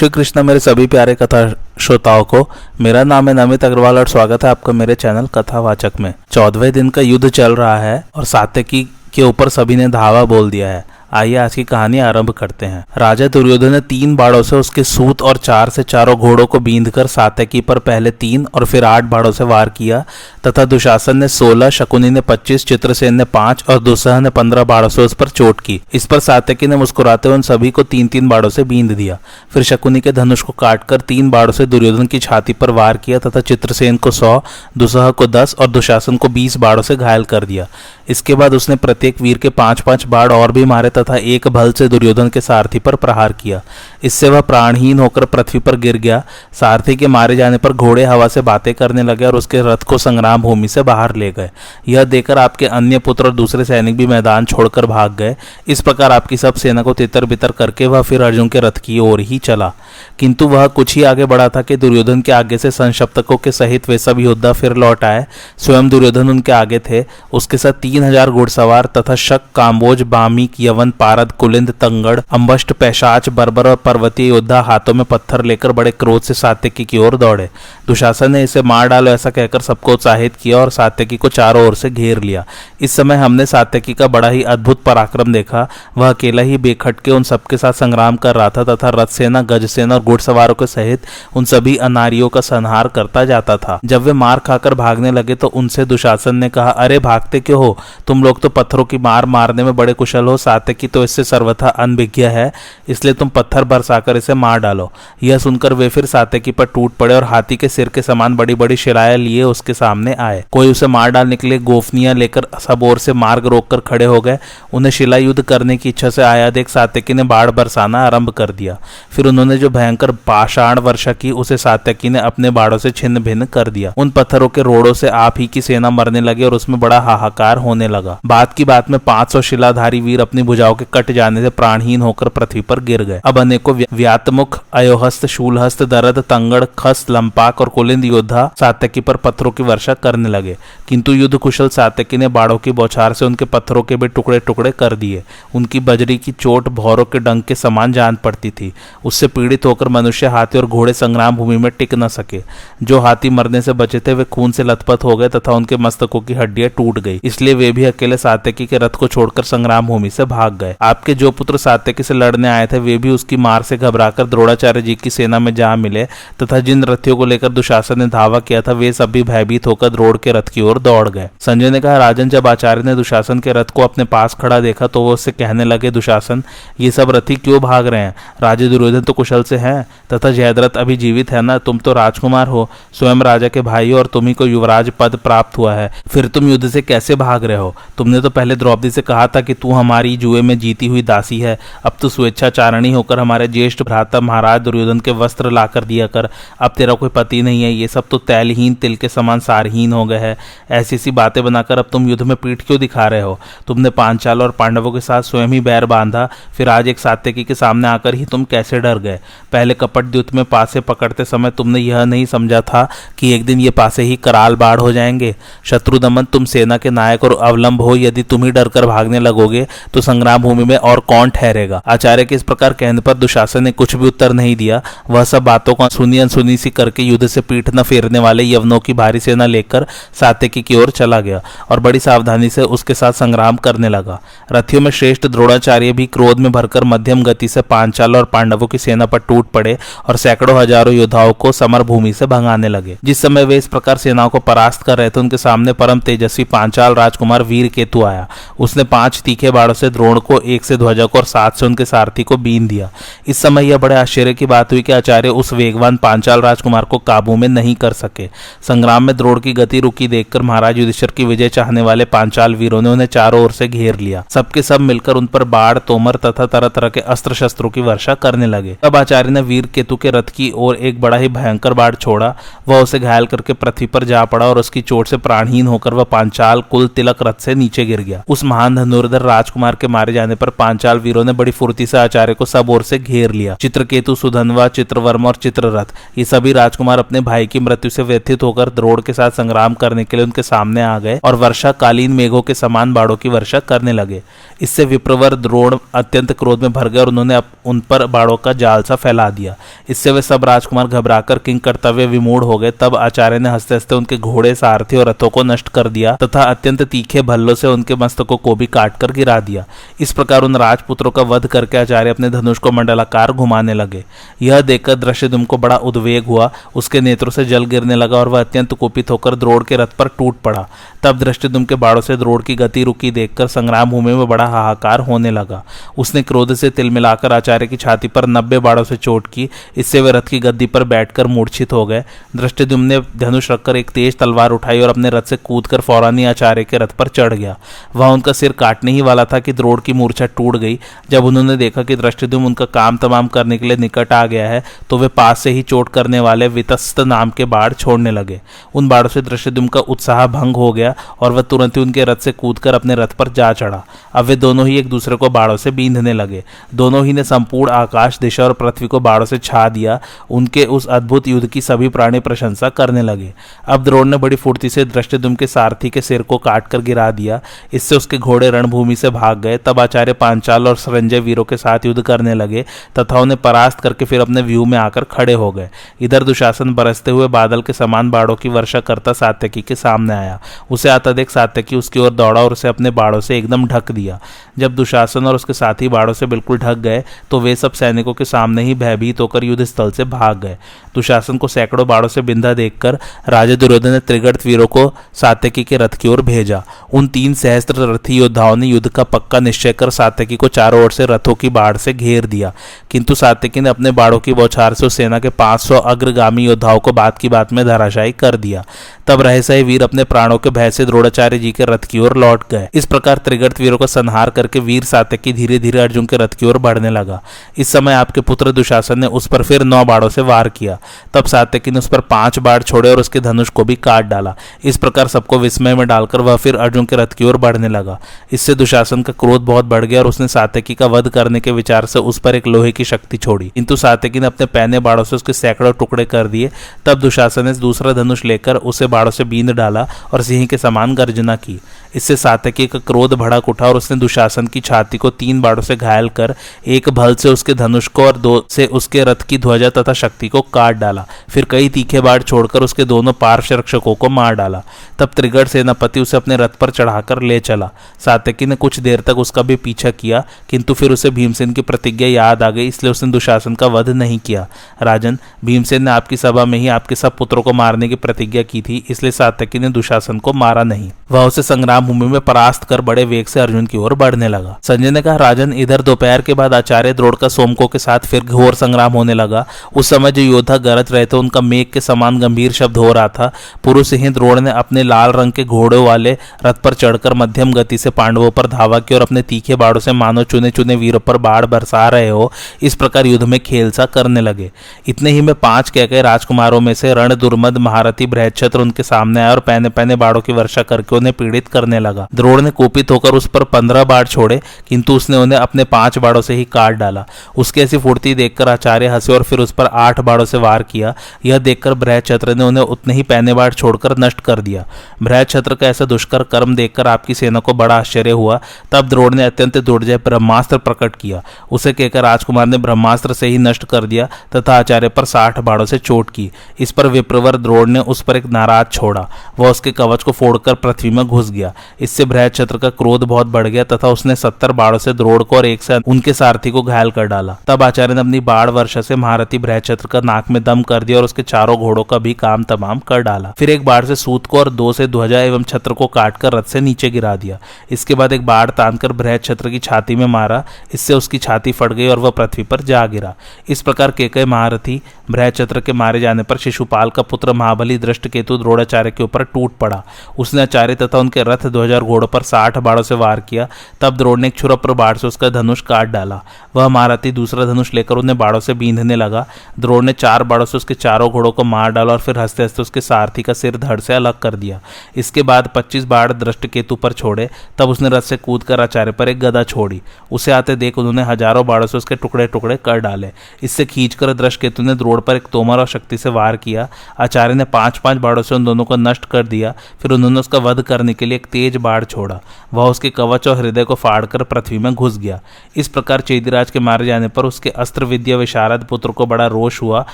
श्री कृष्ण मेरे सभी प्यारे कथा श्रोताओं को, मेरा नाम है नमित अग्रवाल और स्वागत है आपका मेरे चैनल कथावाचक में। चौदवे दिन का युद्ध चल रहा है और सात्यकी के ऊपर सभी ने धावा बोल दिया है। आइए आज की कहानी आरंभ करते हैं। राजा दुर्योधन ने तीन बाड़ों से उसके सूत और चार से चारों घोड़ों को बींध कर सातकी पर पहले तीन और फिर आठ बाड़ों से वार किया, तथा दुशासन ने सोलह, शकुनी ने पच्चीस, चित्रसेन ने पाँच और दुसह ने पंद्रह बाड़ों से उस पर चोट की। इस पर सात्यकी ने मुस्कुराते हुए उन सभी को तीन तीन बाड़ों से बींध दिया। फिर शकुनी के धनुष को काटकर तीन बाड़ों से दुर्योधन की छाती पर वार किया, तथा चित्रसेन को सौ दुसह को दस और दुशासन को बीस बाड़ों से घायल कर दिया। इसके बाद उसने प्रत्येक वीर के पाँच पाँच बाढ़ और भी मारे तथा एक भल से दुर्योधन के सारथी पर प्रहार किया। इससे वह प्राणहीन होकर पृथ्वी पर गिर गया। सारथी के मारे जाने पर घोड़े हवा से बातें करने लगे और उसके रथ को संग्राम भूमि से बाहर ले गए। यह देखकर आपके अन्य पुत्र और दूसरे सैनिक भी मैदान छोड़कर भाग गए। इस प्रकार आपकी सब सेना को तितर बितर करके वह फिर अर्जुन के रथ की ओर ही चला। किंतु वह कुछ ही आगे बढ़ा था कि दुर्योधन के आगे से संशप्तकों के सहित वे सब योद्धा फिर लौट आए। स्वयं दुर्योधन उनके आगे थे। उसके साथ तीन हज़ार घुड़सवार तथा शक काम्बोज बामिक यवन पारद, कुलिंद, तंगड़ अम्बष्ट पैशाच, बर्बर और पर्वतीय योद्धा हाथों में पत्थर लेकर बड़े क्रोध से सात्यकी की ओर दौड़े। दुशासन ने इसे मार डालो, ऐसा कहकर सबको उत्साहित किया और सात्यकी को चारों ओर से घेर लिया। इस समय हमने सात्यकी का बड़ा ही अद्भुत पराक्रम देखा। वह अकेला ही बेखटके उन सबके साथ संग्राम कर रहा था तथा रथ सेना गज सेना और घुड़सवारों के सहित उन सभी अनारियों का संहार करता जाता था। जब वे मार खाकर भागने लगे तो उनसे दुशासन ने कहा, अरे, भागते क्यों हो? तुम लोग तो पत्थरों की मार मारने में बड़े कुशल हो। सात्यकी तो इससे सर्वथा अनभिज्ञ है, इसलिए तुम पत्थर बरसाकर इसे मार डालो। यह सुनकर वे फिर सात्यकी पर टूट पड़े और हाथी के सिर के समान बड़ी बड़ी शिलाएँ लिए उसके सामने आए। कोई उसे मार डालने के लिए गोफनिया लेकर सब ओर से मार्ग रोककर खड़े हो गए। उन्हें शिला युद्ध करने की इच्छा से आया, देख सात्यकी ने बाढ़ बरसाना आरंभ कर दिया। फिर उन्होंने जो भयंकर पाषाण वर्षा की, उसे सातकी ने अपने बाड़ों से छिन्न भिन्न कर दिया। उन पत्थरों के रोड़ों से आप ही की सेना मरने लगी और उसमें बड़ा हाहाकार होने लगा। बात की बात में पाँच सौ शिलाधारी वीर अपनी भुजाओं के कट जाने से प्राणहीन होकर पृथ्वी पर गिर गए। अब अनेकों व्यातमुख, अयोहस्त, शूलहस्त, दरद, तंगड़ खस लंपाक और कुलिंद योद्धा सात्यकी पर पत्थरों की वर्षा करने लगे। किंतु युद्ध कुशल सात्यकी ने बाड़ों की बौछार से उनके पत्थरों के भी टुकड़े टुकड़े कर दिए। उनकी बजरी की चोट भौरों के डंक के समान जान पड़ती थी। उससे पीड़ित होकर मनुष्य हाथी और घोड़े संग्राम भूमि में टिक न सके। जो हाथी मरने से बचे थे, वे खून से लथपथ हो गए तथा उनके मस्तकों की हड्डियाँ टूट गई। इसलिए वे भी अकेले सात्यकी के रथ को छोड़कर संग्राम भूमि से भाग गए। आपके जो पुत्र सात्यकी से लड़ने आए थे, वे भी उसकी मार से घबराकर द्रोणाचार्य जी की सेना में जा मिले तथा जिन रथियों को लेकर दुशासन ने धावा किया था, वे सभी भयभीत होकर द्रोड़ के रथ की ओर दौड़ गए। संजय ने कहा, राजन, जब आचार्य ने दुशासन के रथ को अपने पास खड़ा देखा तो वो उससे कहने लगे, दुशासन, ये सब रथी क्यों भाग रहे हैं? राजे दुर्योधन तो कुशल से हैं, तथा जयद्रथ अभी जीवित है ना? तुम तो राजकुमार हो, स्वयं राजा के भाई और तुम्ही को युवराज पद प्राप्त हुआ है। फिर तुम युद्ध से कैसे भाग रहे हो? तुमने तो पहले द्रौपदी से कहा था कि तू हमारी जुए में जीती हुई दासी है। अब तो स्वेच्छाचारणी होकर हमारे ज्येष्ठ भ्राता महाराज दुर्योधन के वस्त्र लाकर दिया कर, अब तेरा कोई पति नहीं है। ये सब तो तैलहीन, तिल के समान सारहीन हो गए हैं। ऐसी ऐसी बातें बनाकर अब तुम युद्ध में पीठ क्यों दिखा रहे हो? तुमने पांचाल और पांडवों के साथ स्वयं ही बैर बांधा, फिर आज एक सात्यकी के सामने आकर ही तुम कैसे डर गए? पहले कपट द्युत में पासे पकड़ते समय तुमने यह नहीं समझा था कि एक दिन ये पासे ही कराल बाढ़ हो जाएँगे। शत्रु दमन तुम सेना के नायक और अवलंब हो, यदि तुम ही डरकर भागने लगोगे तो संग्राम भूमि में और कौन ठहरेगा? आचार्य के इस प्रकार कहने पर दुशासन ने कुछ भी उत्तर नहीं दिया। वह सब बातों को सुनी अनसुनी सी करके युद्ध से पीठ न फेरने वाले यवनों की भारी सेना लेकर सात्यकी की ओर चला गया और बड़ी सावधानी से उसके साथ संग्राम करने लगा। रथियों में श्रेष्ठ द्रोणाचार्य भी क्रोध में भरकर मध्यम गति से पांचाल और पांडवों की सेना पर टूट पड़े और सैकड़ों हज़ारों योद्धाओं को समर भूमि से भगाने लगे। जिस समय वे इस प्रकार सेनाओं को परास्त कर रहे थे, उनके सामने परम तेजस्वी पांचाल राजकुमार वीर केतु आया। उसने पाँच तीखे बाड़ों से द्रोण को एक से ध्वजा को और सात से उनके सारथी को बीन दिया। इस समय यह बड़े आश्चर्य की बात हुई कि आचार्य उस वेगवान पांचाल राजकुमार को काबू में नहीं कर सके। संग्राम में द्रोड़ की गति रुकी देखकर महाराज युधिष्ठर की विजय चाहने वाले पांचाल वीरों ने उन्हें चारों ओर से घेर लिया। सबके सब मिलकर उन पर बाढ़, तोमर तथा तरह तरह के अस्त्र शस्त्रों की वर्षा करने लगे। तब आचार्य ने वीर केतु के रथ की ओर एक बड़ा ही भयंकर बाढ़ छोड़ा। वह उसे घायल करके पृथ्वी पर जा पड़ा और उसकी चोट से प्राणहीन होकर वह पांचाल कुल तिलक रथ से नीचे गिर गया। उस महान धनुर्धर राजकुमार के मारे मारे जाने पर पांचाल वीरों ने बड़ी फुर्ती से आचार्य को सब ओर से घेर लिया। चित्रकेतु, सुधनवा, चित्रवर्मा और चित्ररथ, ये सभी राजकुमार अपने भाई की मृत्यु से व्यथित होकर द्रोड़ के साथ संग्राम करने के लिए उनके सामने आ गए और वर्षा कालीन मेघों के समान बाड़ों की वर्षा करने लगे। इससे विप्रवर द्रोण अत्यंत क्रोध में भर गए और उन्होंने उन पर बाड़ों का जाल सा फैला दिया। इससे वे सब राजकुमार घबराकर किंग कर्तव्य विमूढ़ हो गए। तब आचार्य ने हँसते हँसते उनके घोड़े, सारथी और रथों को नष्ट कर दिया तथा अत्यंत तीखे भल्लों से उनके मस्तकों को भी काटकर गिरा दिया। इस प्रकार उन राजपुत्रों का वध करके आचार्य अपने धनुष को मंडलाकार घुमाने लगे। यह देखकर दृश्य को बड़ा उद्वेग हुआ। उसके नेत्रों से जल गिरने लगा और वह अत्यंत कुपित होकर द्रोड़ के रथ पर टूट पड़ा। तब दृष्टिदुम के बाड़ों से द्रोड़ की गति रुकी देखकर संग्राम भूमि में बड़ा हाहाकार होने लगा। उसने क्रोध से तिल मिलाकर आचार्य की छाती पर नब्बे बाड़ों से चोट की। इससे वे रथ की गद्दी पर बैठकर मूर्छित हो गए। दृष्टिदुम ने धनुष रखकर एक तेज तलवार उठाई और अपने रथ से कूदकर फौरानी आचार्य के रथ पर चढ़ गया। वह उनका सिर काटने ही वाला था कि द्रोड़ मूर्छा टूट गई। जब उन्होंने देखा कि दृष्टिदुम उनका काम तमाम करने के लिए निकट आ गया है तो वे पास से ही चोट करने वाले वितस्त नाम के बाढ़ छोड़ने लगे। उन बाढ़ों से दृष्टिदुम का उत्साह भंग हो गया और वह तुरंत ही उनके रथ से कूदकर अपने रथ पर जा चढ़ा। अब वे दोनों ही एक दूसरे को बाड़ों से बींधने लगे। दोनों ही ने संपूर्ण आकाश, दिशा और पृथ्वी को बाढ़ों से छा दिया। उनके उस अद्भुत युद्ध की सभी प्राणी प्रशंसा करने लगे। अब द्रोण ने बड़ी फुर्ती से दृष्टिदुम के सारथी के सिर को काटकर गिरा दिया। इससे उसके घोड़े रणभूमि से भाग गए। तब आचार्य पांचाल और संजय वीरों के साथ युद्ध करने लगे, तथा उन्हें परास्त करके फिर अपने व्यू में आकर खड़े हो गए। इधर दुशासन बरसते हुए बादल के समान बाड़ों की वर्षा करता सात्यकी के सामने आया। उसे आता देख सात्यकी उसकी ओर दौड़ा और उसे अपने बाड़ों से एकदम ढक दिया। जब दुशासन और उसके साथी बाड़ों से बिल्कुल ढक गए तो वे सब सैनिकों के सामने ही भयभीत होकर युद्ध स्थल से भाग गए। दुशासन को सैकड़ों बाड़ों से बिंदा देखकर राजा दुर्योधन ने त्रिगढ़ वीरों को सात्यकी के रथ की ओर भेजा। उन तीन सहस्त्र रथी योद्धाओं ने युद्ध का पक्का निश्चय कर सातकी को चारों ओर से रथों की बाढ़ से घेर दिया। किंतु सातकी ने अपने बाड़ों की बौछार से सेना के 500 अग्रगामी योद्धाओं को बात की बात में धराशायी कर दिया। तब रहस्य वीर अपने प्राणों के भय से द्रोणाचार्य जी के रथ की ओर लौट गए। इस प्रकार त्रिगर्त वीरों का संहार करके वीर सात्यकी धीरे धीरे अर्जुन के रथ की ओर बढ़ने लगा। इस समय आपके पुत्र दुशासन ने उस पर फिर नौ बाड़ों से वार किया। तब सातकी ने उस पर पाँच बाढ़ छोड़े और उसके धनुष को भी काट डाला। इस प्रकार सबको विस्मय में डालकर वह फिर अर्जुन के रथ की ओर बढ़ने लगा। इससे दुशासन का क्रोध बहुत बढ़ गया और उसने सातकी का वध करने के विचार से उस पर एक लोहे की शक्ति छोड़ी। किंतु सात्यकी ने अपने पहने बाड़ों से उसके सैकड़ों टुकड़े कर दिए। तब दुशासन ने दूसरा धनुष लेकर उसे बाड़ों से बींद डाला और सिंह के समान गर्जना की। इससे सातकी का क्रोध भड़क उठा और उसने दुशासन की छाती को तीन बाड़ों से घायल कर एक भल से उसके धनुष को और दो से उसके रथ की ध्वजा तथा शक्ति को काट डाला। फिर कई तीखे बाढ़ छोड़कर उसके दोनों पार्श्व रक्षकों को मार डाला। तब त्रिगढ़ सेनापति उसे अपने रथ पर चढ़ाकर ले चला। सातकी ने कुछ देर तक उसका भी पीछा किया, किंतु फिर उसे भीमसेन की प्रतिज्ञा याद आ गई, इसलिए उसने दुशासन का वध नहीं किया। राजन, भीमसेन ने आपकी सभा में ही आपके सब पुत्रों को मारने की प्रतिज्ञा की थी, इसलिए सातकी ने दुशासन को मारा नहीं। वह उसे संग्राम भूमि में परास्त कर बड़े वेग से अर्जुन की ओर बढ़ने लगा। संजय ने कहा, राजन, इधर दोपहर के बाद आचार्य द्रोड़ का सोमको के साथ फिर घोर संग्राम होने लगा। उस समय जो योद्धा गरज रहे थे, उनका मेघ के समान गंभीर शब्द हो रहा था। पुरुष सिंह द्रोड़ ने अपने लाल रंग के घोड़ों वाले रथ पर चढ़कर मध्यम गति से पांडवों पर धावा की और अपने तीखे बाड़ों से मानो चुने चुने वीरों पर बाढ़ बरसा रहे हो। इस प्रकार युद्ध में खेल सा करने लगे। इतने ही में पाँच कह गए राजकुमारों में से रण दुर्मद, महारथी बृहक्षत्र उनके सामने आए और पहने पहने बाड़ों की वर्षा करके उन्हें पीड़ित करने लगा। द्रोण ने कुपित होकर उस पर पंद्रह बाढ़ छोड़े, किंतु उसने उन्हें अपने पाँच बाड़ों से ही काट डाला। उसकी ऐसी फुर्ती देखकर आचार्य हंसे और फिर उस पर आठ बाड़ों से वार किया। यह देखकर बृहक्षत्र ने उन्हें उतने ही पहने बाढ़ छोड़कर नष्ट कर दिया। बृहक्षत्र का ऐसा दुष्कर कर्म देखकर आपकी सेना को बड़ा आश्चर्य हुआ। तब द्रोण ने अत्यंत दुर्जय ब्रह्मास्त्र प्रकट किया। उसे कहकर राजकुमार ने ब्रह्मास्त्र से ही नष्ट कर दिया तथा आचार्य पर साठ बाड़ों से चोट की। इस पर विप्रवर द्रोण ने उस पर एक नाराज़ छोड़ा। वह उसके कवच को फोड़कर पृथ्वी में घुस गया। इससे बृहक्षत्र का क्रोध बहुत बढ़ गया तथा उसने सत्तर बाड़ों से द्रोड़ को और एक से उनके सारथी को घायल कर डाला। तब आचार्य ने अपनी बाढ़ वर्षा से महारथी बृहक्षत्र का नाक में दम कर दिया और उसके चारों घोड़ों का भी काम तमाम कर डाला। फिर एक बाढ़ से सूत को और दो से ध्वजा एवं छत्र को काटकर रथ से नीचे गिरा दिया। इसके बाद एक बाढ़ तानकर बृहद छत्र की छाती में मारा। इससे उसकी छाती फट गई और वह पृथ्वी पर जा गिरा। इस प्रकार केकय महारथी बृहद छत्र के मारे जाने पर शिशुपाल का पुत्र महाबली दृष्ट केतु द्रोणाचार्य के ऊपर टूट पड़ा। उसने आचार्य तथा उनके रथ ध्वजा घोड़ों पर साठ बाड़ों से वार किया। तब द्रोण ने एक छुरप्र बाढ़ से उसका धनुष काट डाला। वह महारथी दूसरा धनुष लेकर उन्हें बाड़ों से बींधने लगा। द्रोण ने चार बाड़ों से उसके चारों घोड़ों को मार डाला और फिर हँसते हँसते उसके सारथी का सिर धड़ से अलग कर दिया। इसके बाद पच्चीस बाढ़ दृष्ट केतु पर छोड़े। तब उसने रथ से कूद कर आचार्य पर एक गदा छोड़ी। उसे आते देख उन्होंने हज़ारों बाड़ों से उसके टुकड़े टुकड़े कर डाले। इससे खींचकर दृष्ट केतु ने द्रोड़ पर एक तोमर और शक्ति से वार किया। आचार्य ने पाँच पाँच बाड़ों से उन दोनों को नष्ट कर दिया। फिर उन्होंने उसका वध करने के लिए एक तेज बाढ़ छोड़ा। वह उसके कवच और हृदय को फाड़कर पृथ्वी में घुस गया। इस प्रकार चेदिराज के मारे जाने पर उसके अस्त्र विद्या विशारद पुत्र को बड़ा रोष हुआ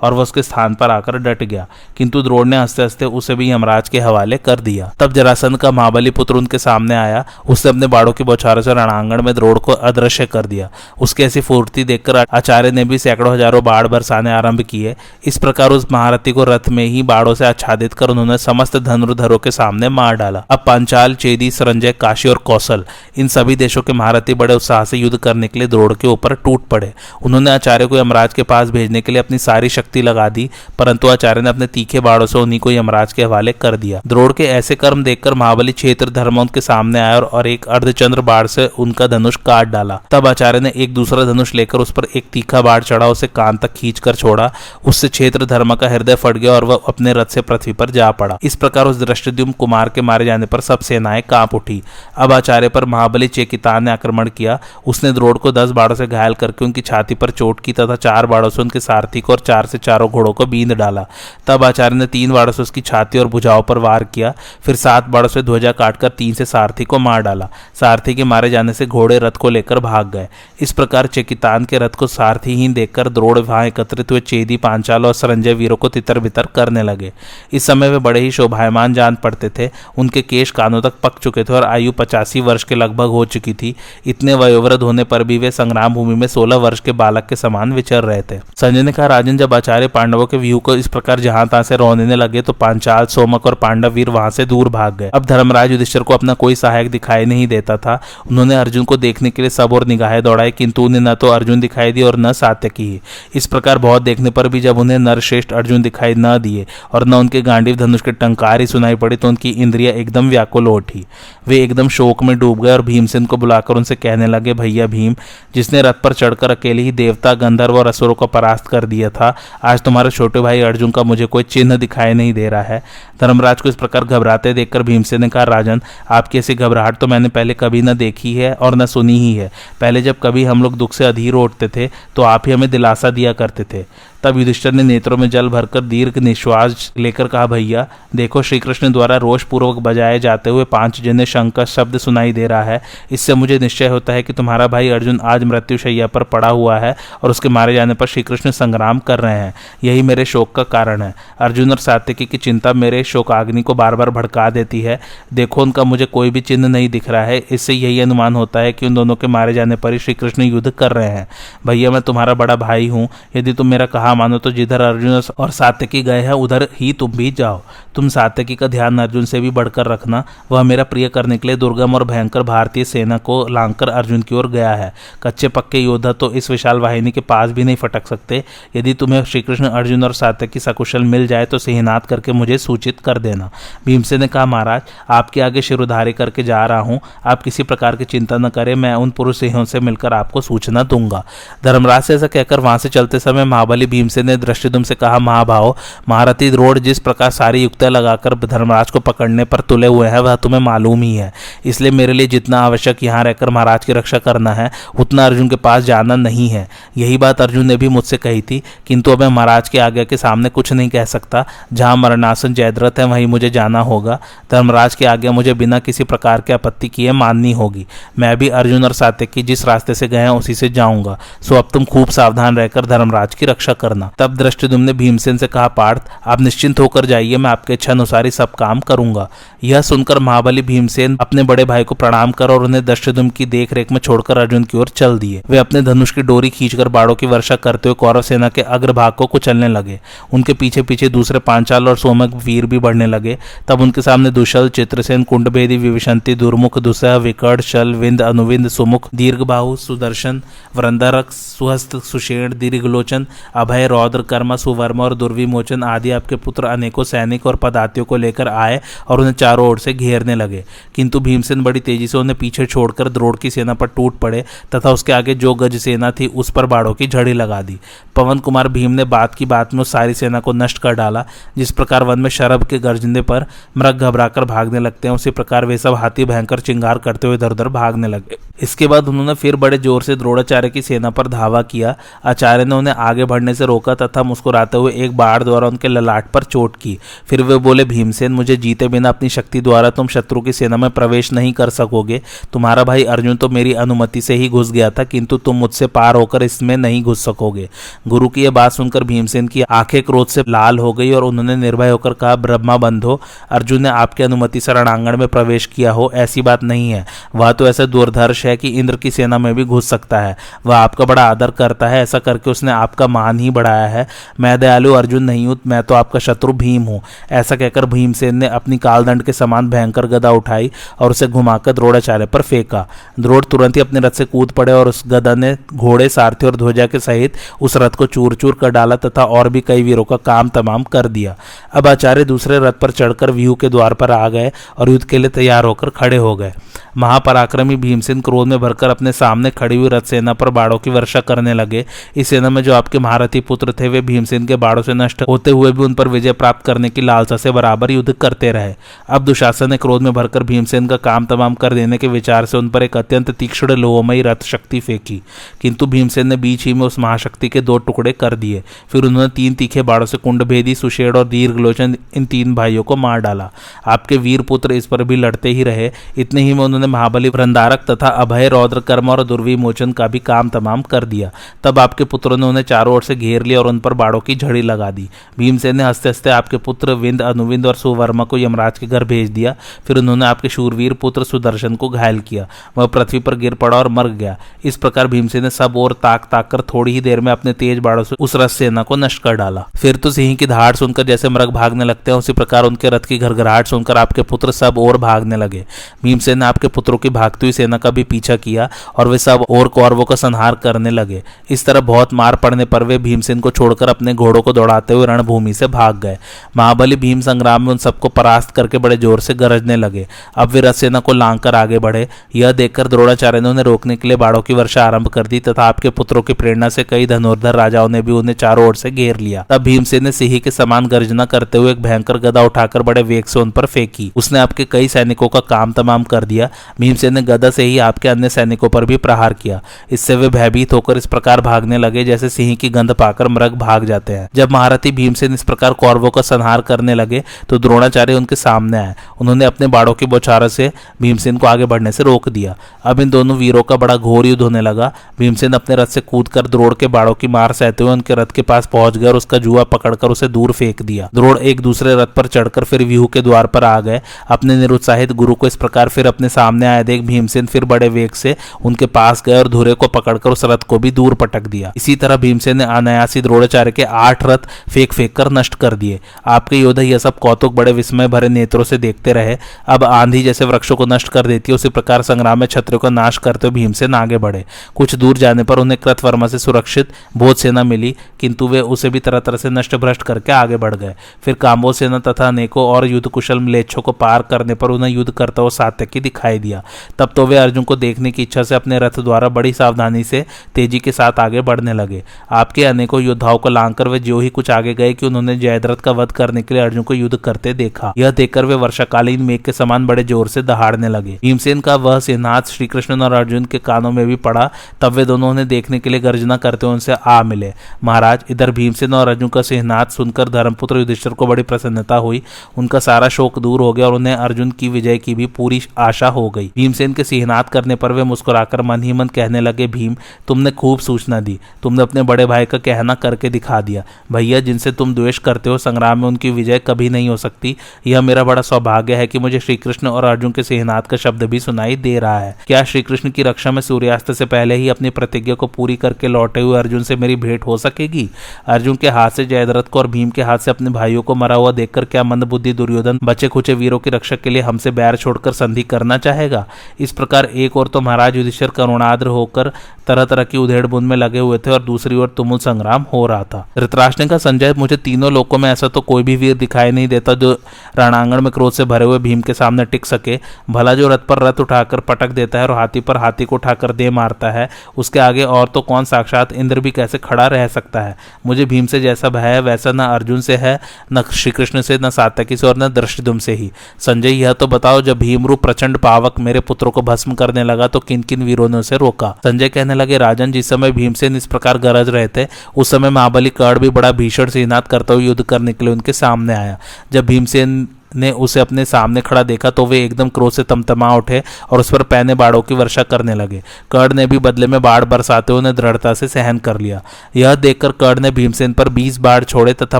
और वह उसके स्थान पर आकर डट गया। किंतु द्रोण ने हँसते हँसते उसे भी यमराज के हवाले कर दिया। तब जरासंध का महाबली पुत्र उनके सामने आया। उसने अपने बाड़ों की बौछारों से रणांगण में द्रोड़ को अदृश्य कर दिया। उसकी ऐसी फूर्ति देखकर आचार्य ने भी सैकड़ों हज़ारों बाढ़ बरसाने आरंभ किए। इस प्रकार उस महारथी को रथ में ही बाड़ों से आच्छादित कर उन्होंने समस्त धनुर्धरों के सामने मार डाला। अब पांचाल, चेदी, सरंजय, काशी और कौशल इन सभी देशों के महारथी बड़े उत्साह से युद्ध करने के लिए द्रोड़ के ऊपर टूट पड़े। उन्होंने आचार्य को यमराज के पास भेजने के लिए अपनी सारी शक्ति लगा दी, परंतु आचार्य ने अपने तीखे बाड़ों से उन्हीं को यमराज के हवाले कर दिया। द्रोड़ के ऐसे कर्म देखकर महाबली क्षेत्र धर्म के सामने आया और एक अर्धचंद्र बाढ़ से उनका धनुष काट डाला। तब आचार्य ने एक दूसरा धनुष लेकर उस पर एक तीखा बाढ़ चढ़ा, उसे कान तक खींच कर छोड़ा। उससे क्षेत्र धर्म का हृदय फट गया और वह अपने रथ से पृथ्वी पर जा पड़ा। इस प्रकार उस दृष्टिद्युम कुमार के मारे जाने पर सब सेनाएँ काँप उठी। अब आचार्य पर महाबली चेकितान ने आक्रमण किया। उसने द्रोड़ को दस बाड़ों से घायल करके उनकी छाती पर चोट की तथा चार बाड़ों से उनके सारथी को और चार से चारों घोड़ों को बींद डाला। तब आचार्य ने तीन बाड़ों से उसकी छाती और भुजाओं पर वार किया। फिर सात बाड़ों से ध्वजा काटकर तीन से सारथी को मार डाला। सारथी के मारे जाने से घोड़े रथ को लेकर भाग गए। इस प्रकार चेकितान के रथ को सारथी ही देखकर द्रोड़ वहाँ एकत्रित हुए चेदी, पांचाल और सरंजय वीरों को तितर बितर करने लगे। इस समय वे बड़े ही शोभायमान जान पड़ते थे। उनके केश कानों तक पक चुके थे और आयु पचासी वर्ष के लगभग हो चुकी थी। इतने वयोवृद्ध होने पर भी वे संग्राम भूमि में सोलह वर्ष के बालक के समान विचर रहे थे। संजय ने कहा, राजन, जब आचार्य पांडवों के व्यू को इस प्रकार जहाँ तहां से रोने लगे तो पांचाल, सोमक और पांडव वीर वहाँ से दूर भाग गए। अब धर्मराज युधिष्ठर को अपना कोई सहायक दिखाई नहीं देता था। उन्होंने अर्जुन को देखने के लिए सब और निगाहें दौड़ाई, किंतु उन्हें न तो अर्जुन दिखाई दी और न सात्यकी ही इस प्रकार बहुत देखने पर भी जब उन्हें नरश्रेष्ठ अर्जुन दिखाई न दिए और न उनके गांडीव धनुष के टंकार ही सुनाई पड़ी तो उनकी इंद्रिया एकदम व्याकुल उठी वे एकदम शोक में डूब गए और भीमसेन को बुलाकर उनसे कहने लगे, भैया भीम, जिसने रथ पर चढ़कर अकेले ही देवता, गंधर्व और असुरों को परास्त कर दिया था, आज तुम्हारे छोटे भाई अर्जुन का मुझे कोई चिन्ह दिखाई नहीं दे रहा है। धर्मराज को इस प्रकार घबराते देखकर भीमसेन ने कहा, राजन, आपकी ऐसी घबराहट तो मैंने पहले कभी न देखी है और न सुनी ही है। पहले जब कभी हम लोग दुख से अधीर उठते थे तो आप ही हमें दिलासा दिया करते थे। तब युधिष्ठर ने नेत्रों में जल भरकर दीर्घ निश्वास लेकर कहा, भैया, देखो श्री कृष्ण द्वारा रोष पूर्वक बजाए जाते हुए पाँच जने शंख का शब्द सुनाई दे रहा है। इससे मुझे निश्चय होता है कि तुम्हारा भाई अर्जुन आज मृत्यु शैया पर पड़ा हुआ है और उसके मारे जाने पर श्री कृष्ण संग्राम कर रहे हैं। यही मेरे शोक का कारण है। अर्जुन और सात्यकी की चिंता मेरे शोकाग्नि को बार बार भड़का देती है। देखो, उनका मुझे कोई भी चिन्ह नहीं दिख रहा है। इससे यही अनुमान होता है कि उन दोनों के मारे जाने पर ही श्री कृष्ण युद्ध कर रहे हैं। भैया, मैं तुम्हारा बड़ा भाई हूँ। यदि तुम मेरा कहा मानो तो जिधर अर्जुन और सात्यकी गए हैं, उधर ही तुम भी जाओ। तुम सात्यकी का ध्यान अर्जुन से भी बढ़कर रखना। वह मेरा प्रिय करने के लिए दुर्गम और भयंकर भारतीय सेना को लांघकर अर्जुन की ओर गया है। कच्चे पक्के योद्धा तो इस विशाल वाहिनी के पास भी नहीं फटक सकते। यदि तुम्हें श्रीकृष्ण, अर्जुन और सात्यकी सकुशल मिल जाए तो सिहनात करके मुझे सूचित कर देना। भीमसे ने कहा, महाराज, आपके आगे शिरोधारी करके जा रहा हूँ। आप किसी प्रकार की चिंता न करें, मैं उन पुरुष सिंहों से मिलकर आपको सूचना दूँगा। धर्मराज से ऐसा कहकर वहाँ से चलते समय महाबली भीमसेन ने दृष्टिदुम से कहा, महाभाव, महारथी रोड जिस प्रकार सारी युक्तियाँ लगाकर धर्मराज को पकड़ने पर तुले हुए हैं, वह तुम्हें मालूम ही है। इसलिए मेरे लिए जितना आवश्यक यहाँ रहकर महाराज की रक्षा करना है, उतना अर्जुन के पास जाना नहीं है। यही बात अर्जुन ने भी मुझसे कही थी, किंतु अब मैं महाराज के आगे के सामने कुछ नहीं कह सकता। जहाँ मरणासन जयद्रथ है, वहीं मुझे जाना होगा। धर्मराज के आगे मुझे बिना किसी प्रकार की आपत्ति किए माननी होगी। मैं भी अर्जुन और सात्यकी जिस रास्ते से गए हैं, उसी से जाऊँगा। सो अब तुम खूब सावधान रहकर धर्मराज की रक्षा करना। तब दृष्टिदुम ने भीमसेन से कहा, पार्थ, आप निश्चिंत होकर जाइए, मैं आपके इच्छा अनुसार ही सब काम करूँगा। यह सुनकर महाबली भीमसेन अपने बड़े भाई को प्रणाम कर और उन्हें दृष्टिदुम की देख में छोड़कर अर्जुन की ओर चल दिए। वे अपने धनुष की डोरी खींचकर बाड़ों की वर्षा करते हुए कौरव सेना के अग्रभाग को कुचलने लगे। उनके पीछे पीछे दूसरे पांचाल और सोमक वीर भी बढ़ने लगे। तब उनके सामने दुशल, चित्रसेन, कुंडभेदी, विविशंति, दुर्मुख दुसह विकट शल विंद अनुविंद सुमुख, दीर्घबाहु, सुदर्शन, वृंदारक, सुहस्त, सुषेण, दीर्घलोचन, अभय अभय रौद्र कर्मा सुवर्मा और दुर्विमोचन आदि आपके पुत्र अनेकों सैनिक और पदातियों को लेकर आए और उन्हें चारों ओर से घेरने लगे। किंतु भीमसेन बड़ी तेज़ी से उन्हें पीछे छोड़कर द्रोड़ की सेना पर टूट पड़े तथा उसके आगे जो गज सेना थी, उस पर बाड़ों की झड़ी लगा दी। पवन कुमार भीम ने बात की बात में उस सारी सेना को नष्ट कर डाला, जिस प्रकार वन में शरब के गर्जने पर मृग घबराकर भागने लगते हैं, उसी प्रकार वे सब हाथी भयंकर चिंगार करते हुए इधर उधर भागने लगे। इसके बाद उन्होंने फिर बड़े ज़ोर से द्रोणाचार्य की सेना पर धावा किया। आचार्य ने उन्हें आगे बढ़ने से रोका तथा मुस्कुराते हुए एक बाढ़ द्वारा उनके ललाट पर चोट की। फिर वे बोले, भीमसेन, मुझे जीते बिना अपनी शक्ति द्वारा तुम शत्रु की सेना में प्रवेश नहीं कर सकोगे। तुम्हारा भाई अर्जुन तो मेरी अनुमति से ही घुस गया था, किंतु तुम मुझसे पार होकर इसमें नहीं घुस सकोगे। गुरु की यह बात सुनकर भीमसेन की आँखें क्रोध से लाल हो गई और उन्होंने निर्भय होकर कहा, ब्रह्मा बंधो, अर्जुन ने आपकी अनुमति से रणांगण में प्रवेश किया हो, ऐसी बात नहीं है। वह तो ऐसा दुर्धर्ष है कि इंद्र की सेना में भी घुस सकता है। वह आपका बड़ा आदर करता है, ऐसा करके उसने आपका मान ही बढ़ाया है। मैं दयालु अर्जुन नहीं हूँ, मैं तो आपका शत्रु भीम हूँ। ऐसा कहकर भीमसेन ने अपनी कालदंड के समान भयंकर गदा उठाई और उसे घुमाकर द्रोणाचार्य पर फेंका। द्रोड़ तुरंत ही अपने रथ से कूद पड़े और उस गदा ने घोड़े, सारथी और ध्वजा के सहित उस रथ को चूर चूर कर डाला तथा और भी कई वीरों का काम तमाम कर दिया। अब आचार्य दूसरे रथ पर चढ़कर व्यू के द्वार पर आ गए और युद्ध के लिए तैयार होकर खड़े हो गए। महापराक्रमी भीमसेन क्रोध में भरकर अपने सामने खड़ी हुई रथ सेना पर बाड़ों की वर्षा करने लगे। इस सेना में जो आपके महारथी पुत्र थे, वे भीमसेन के बाड़ों से नष्ट होते हुए भी उन पर विजय प्राप्त करने की लालसा से बराबर युद्ध करते रहे। अब दुशासन ने क्रोध में भरकर भीमसेन का काम तमाम कर देने के विचार से उन पर एक अत्यंत तीक्ष्ण लोहमयी रथ शक्ति फेंकी। किंतु भीमसेन ने बीच ही में उस महाशक्ति के दो टुकड़े कर दिए। फिर उन्होंने तीन तीखे बाड़ों से कुंड भेदी, सुशेड़ और दीर्घलोचन इन तीन भाइयों को मार डाला। आपके वीर पुत्र इस पर भी लड़ते ही रहे। इतने ही में उन्होंने महाबली वृंदारक तथा अभय रौद्र कर्म और दुर्विमोचन का भी काम तमाम कर दिया। तब आपके पुत्रों ने उन्हें चारों ओर से घेर लिया और उन पर बाड़ों की झड़ी लगा दी। भीमसेन ने हँसते हँसते आपके पुत्र विंद अनुविंद और सुवर्मा को यमराज के घर भेज दिया। फिर उन्होंने आपके शूरवीर पुत्र सुदर्शन को घायल किया। वह पृथ्वी पर गिर पड़ा और मर गया। इस प्रकार भीमसेन ने सब और ताक ताक कर थोड़ी ही देर में अपने तेज बाड़ों से उस रथ सेना को नष्ट कर डाला। फिर तो सिंह की धाड़ सुनकर जैसे मृग भागने लगते हैं, उसी प्रकार उनके रथ की घरघराहट सुनकर आपके पुत्र सब और भागने लगे। भीमसेन ने आपके पुत्रों की भागती हुई सेना का भी पीछा किया और वे सब और कौरवों का संहार करने लगे। इस तरह बहुत मार पड़ने पर वे भीमसेन को छोड़कर अपने घोड़ों को दौड़ाते हुए रणभूमि से भाग गए। महाबली भीम संग्राम में उन सबको परास्त करके बड़े ज़ोर से गरजने लगे। अब वे रथ को लांग आगे बढ़े। यह देखकर द्रोणाचार्य ने उन्हें रोकने के लिए बाड़ों की वर्षा आरंभ कर दी तथा आपके पुत्रों की प्रेरणा से कई धनुर्धर राजाओं ने भी उन्हें चारों ओर से घेर लिया। तब भीमसेन ने सिंह के समान गर्जना करते हुए एक भयंकर गदा उठाकर बड़े वेग से उन पर फेंकी। उसने आपके कई सैनिकों का काम तमाम कर दिया। भीमसेन ने गदा से ही आपके अन्य सैनिकों पर भी प्रहार किया। इससे वे भयभीत होकर इस प्रकार भागने लगे, जैसे सिंह की गंध पाकर मृग भाग जाते हैं। जब महारथी भीमसेन इस प्रकार कौरवों का संहार करने लगे तो द्रोणाचार्य उनके सामने आए। उन्होंने अपने बाड़ों की बौछारों से भीमसेन को आगे बढ़ने से रोक दिया। अब इन दोनों वीरों का बड़ा घोर युद्ध होने लगा। भीमसेन अपने रथ से कूद कर द्रोड़ के बाड़ों की मार सहते हुए उनके रथ के पास पहुँच गए और उसका जुआ पकड़कर उसे दूर फेंक दिया। द्रोड़ एक दूसरे रथ पर चढ़कर फिर व्यूह के द्वार पर आ गए। अपने निरुत्साहित गुरु को इस प्रकार फिर अपने सामने आए देख भीमसेन फिर बड़े वेग से उनके पास गए और धुरे को पकड़कर उस रथ को भी दूर पटक दिया। इसी तरह भीमसेन ने अनायासी द्रोणाचार्य के आठ रथ फेंक फेंक कर नष्ट कर दिए। आपके योद्धा यह सब कौतुक बड़े विस्मय भरे नेत्रों से देखते रहे। अब आंधी जैसे वृक्षों को नष्ट कर देती है, उसी प्रकार संग्राम में छत्रों का नाश करते हुए भीमसेन आगे बढ़े। कुछ दूर जाने पर उन्हें कृतवर्मा से सुरक्षित बोध सेना मिली, किंतु वे उसे भी तरह तरह से नष्ट भ्रष्ट करके आगे बढ़ गए। फिर काम्बो सेना तथा अनेकों और युद्ध कुशल मलेच्छों को पार करने पर उन्हें युद्ध करता हुआ सात्यकी दिखाई दिया। तब तो वे अर्जुन को देखने की इच्छा से अपने रथ द्वारा बड़ी सावधानी से तेज़ी के साथ आगे बढ़ने लगे। आपके अनेकों योद्धाओं को लांकर वे जो ही कुछ आगे गए कि उन्होंने जयद्रथ का वध करने के लिए अर्जुन को युद्ध करते देखा। यह देखकर वे वर्षाकालीन मेघ के समान बड़े ज़ोर से दहाड़ने लगे। भीमसेन का वह सेनाथ श्री कृष्ण और अर्जुन के कानों में भी पड़ा, तब वे दोनों उन्हें देखने के लिए गर्जना करते हुए उनसे आ मिले। महाराज, इधर भीमसेन और अर्जुन का सेनाथ सुनकर धर्मपुत्र युधिष्ठर को बड़ी प्रसन्नता हुई। उनका सारा शोक दूर हो गया और उन्हें अर्जुन की विजय की भी पूरी आशा हो गई। भीमसेन के सिहनाथ करने पर वे मुस्कुराकर मन ही मन कहने लगे, भीम, तुमने खूब सूचना दी। तुमने अपने बड़े भाई का कहना करके दिखा दिया। भैया, जिनसे तुम द्वेष करते हो, संग्राम में उनकी विजय कभी नहीं हो सकती। यह मेरा बड़ा सौभाग्य है कि मुझे श्री कृष्ण और अर्जुन के सिहनाथ का शब्द भी सुनाई दे रहा है। क्या श्री कृष्ण की रक्षा में सूर्यास्त से पहले ही अपनी प्रतिज्ञा को पूरी करके लौटे हुए अर्जुन से मेरी भेंट हो सकेगी? अर्जुन के हाथ से जयद्रथ को और भीम के हाथ से अपने भाइयों को मरा हुआ देखकर क्या मंदबुद्धि दुर्योधन बचे खुचे वीरों की रक्षा के लिए हमसे बैर छोड़कर संधि करना चाहेगा? इस प्रकार एक ओर तो महाराज युधिष्ठिर करुणाद्र होकर तरह तरह की उधेड़ बुन में लगे हुए थे और दूसरी ओर तुमुल संग्राम हो रहा था। धृतराष्ट्र ने कहा संजय मुझे तीनों लोगों में ऐसा तो कोई भी वीर दिखाई नहीं देता जो रणांगण में क्रोध से भरे हुए भीम के सामने टिक सके। भला जो रथ पर रथ उठाकर पटक देता है और हाथी पर हाथी को उठाकर दे मारता है, उसके आगे और तो कौन साक्षात इंद्र भी कैसे खड़ा रह सकता है? मुझे भीम से जैसा भय है, वैसा न अर्जुन से है, न श्री कृष्ण से, न सातकी से और न दृष्टिदुम से ही। संजय, यह तो बताओ, जब भीमरूप प्रचंड पावक मेरे पुत्रों को भस्म करने लगा तो किन किन वीरों ने उसे रोका। संजय कहने लगे, राजन, जिस समय भीमसेन इस प्रकार गरज रहे थे, उस समय महाबली कर्ण भी बड़ा भीषण से करता हुआ युद्ध करने के लिए उनके सामने आया। जब भीमसेन ने उसे अपने सामने खड़ा देखा तो वे एकदम क्रोध से तमतमा उठे और उस पर पहने बाड़ों की वर्षा करने लगे। कर्ण ने भी बदले में बाढ़ बरसाते उन्हें दृढ़ता से सहन कर लिया। यह देखकर कर्ण ने भीमसेन पर बीस बाढ़ छोड़े तथा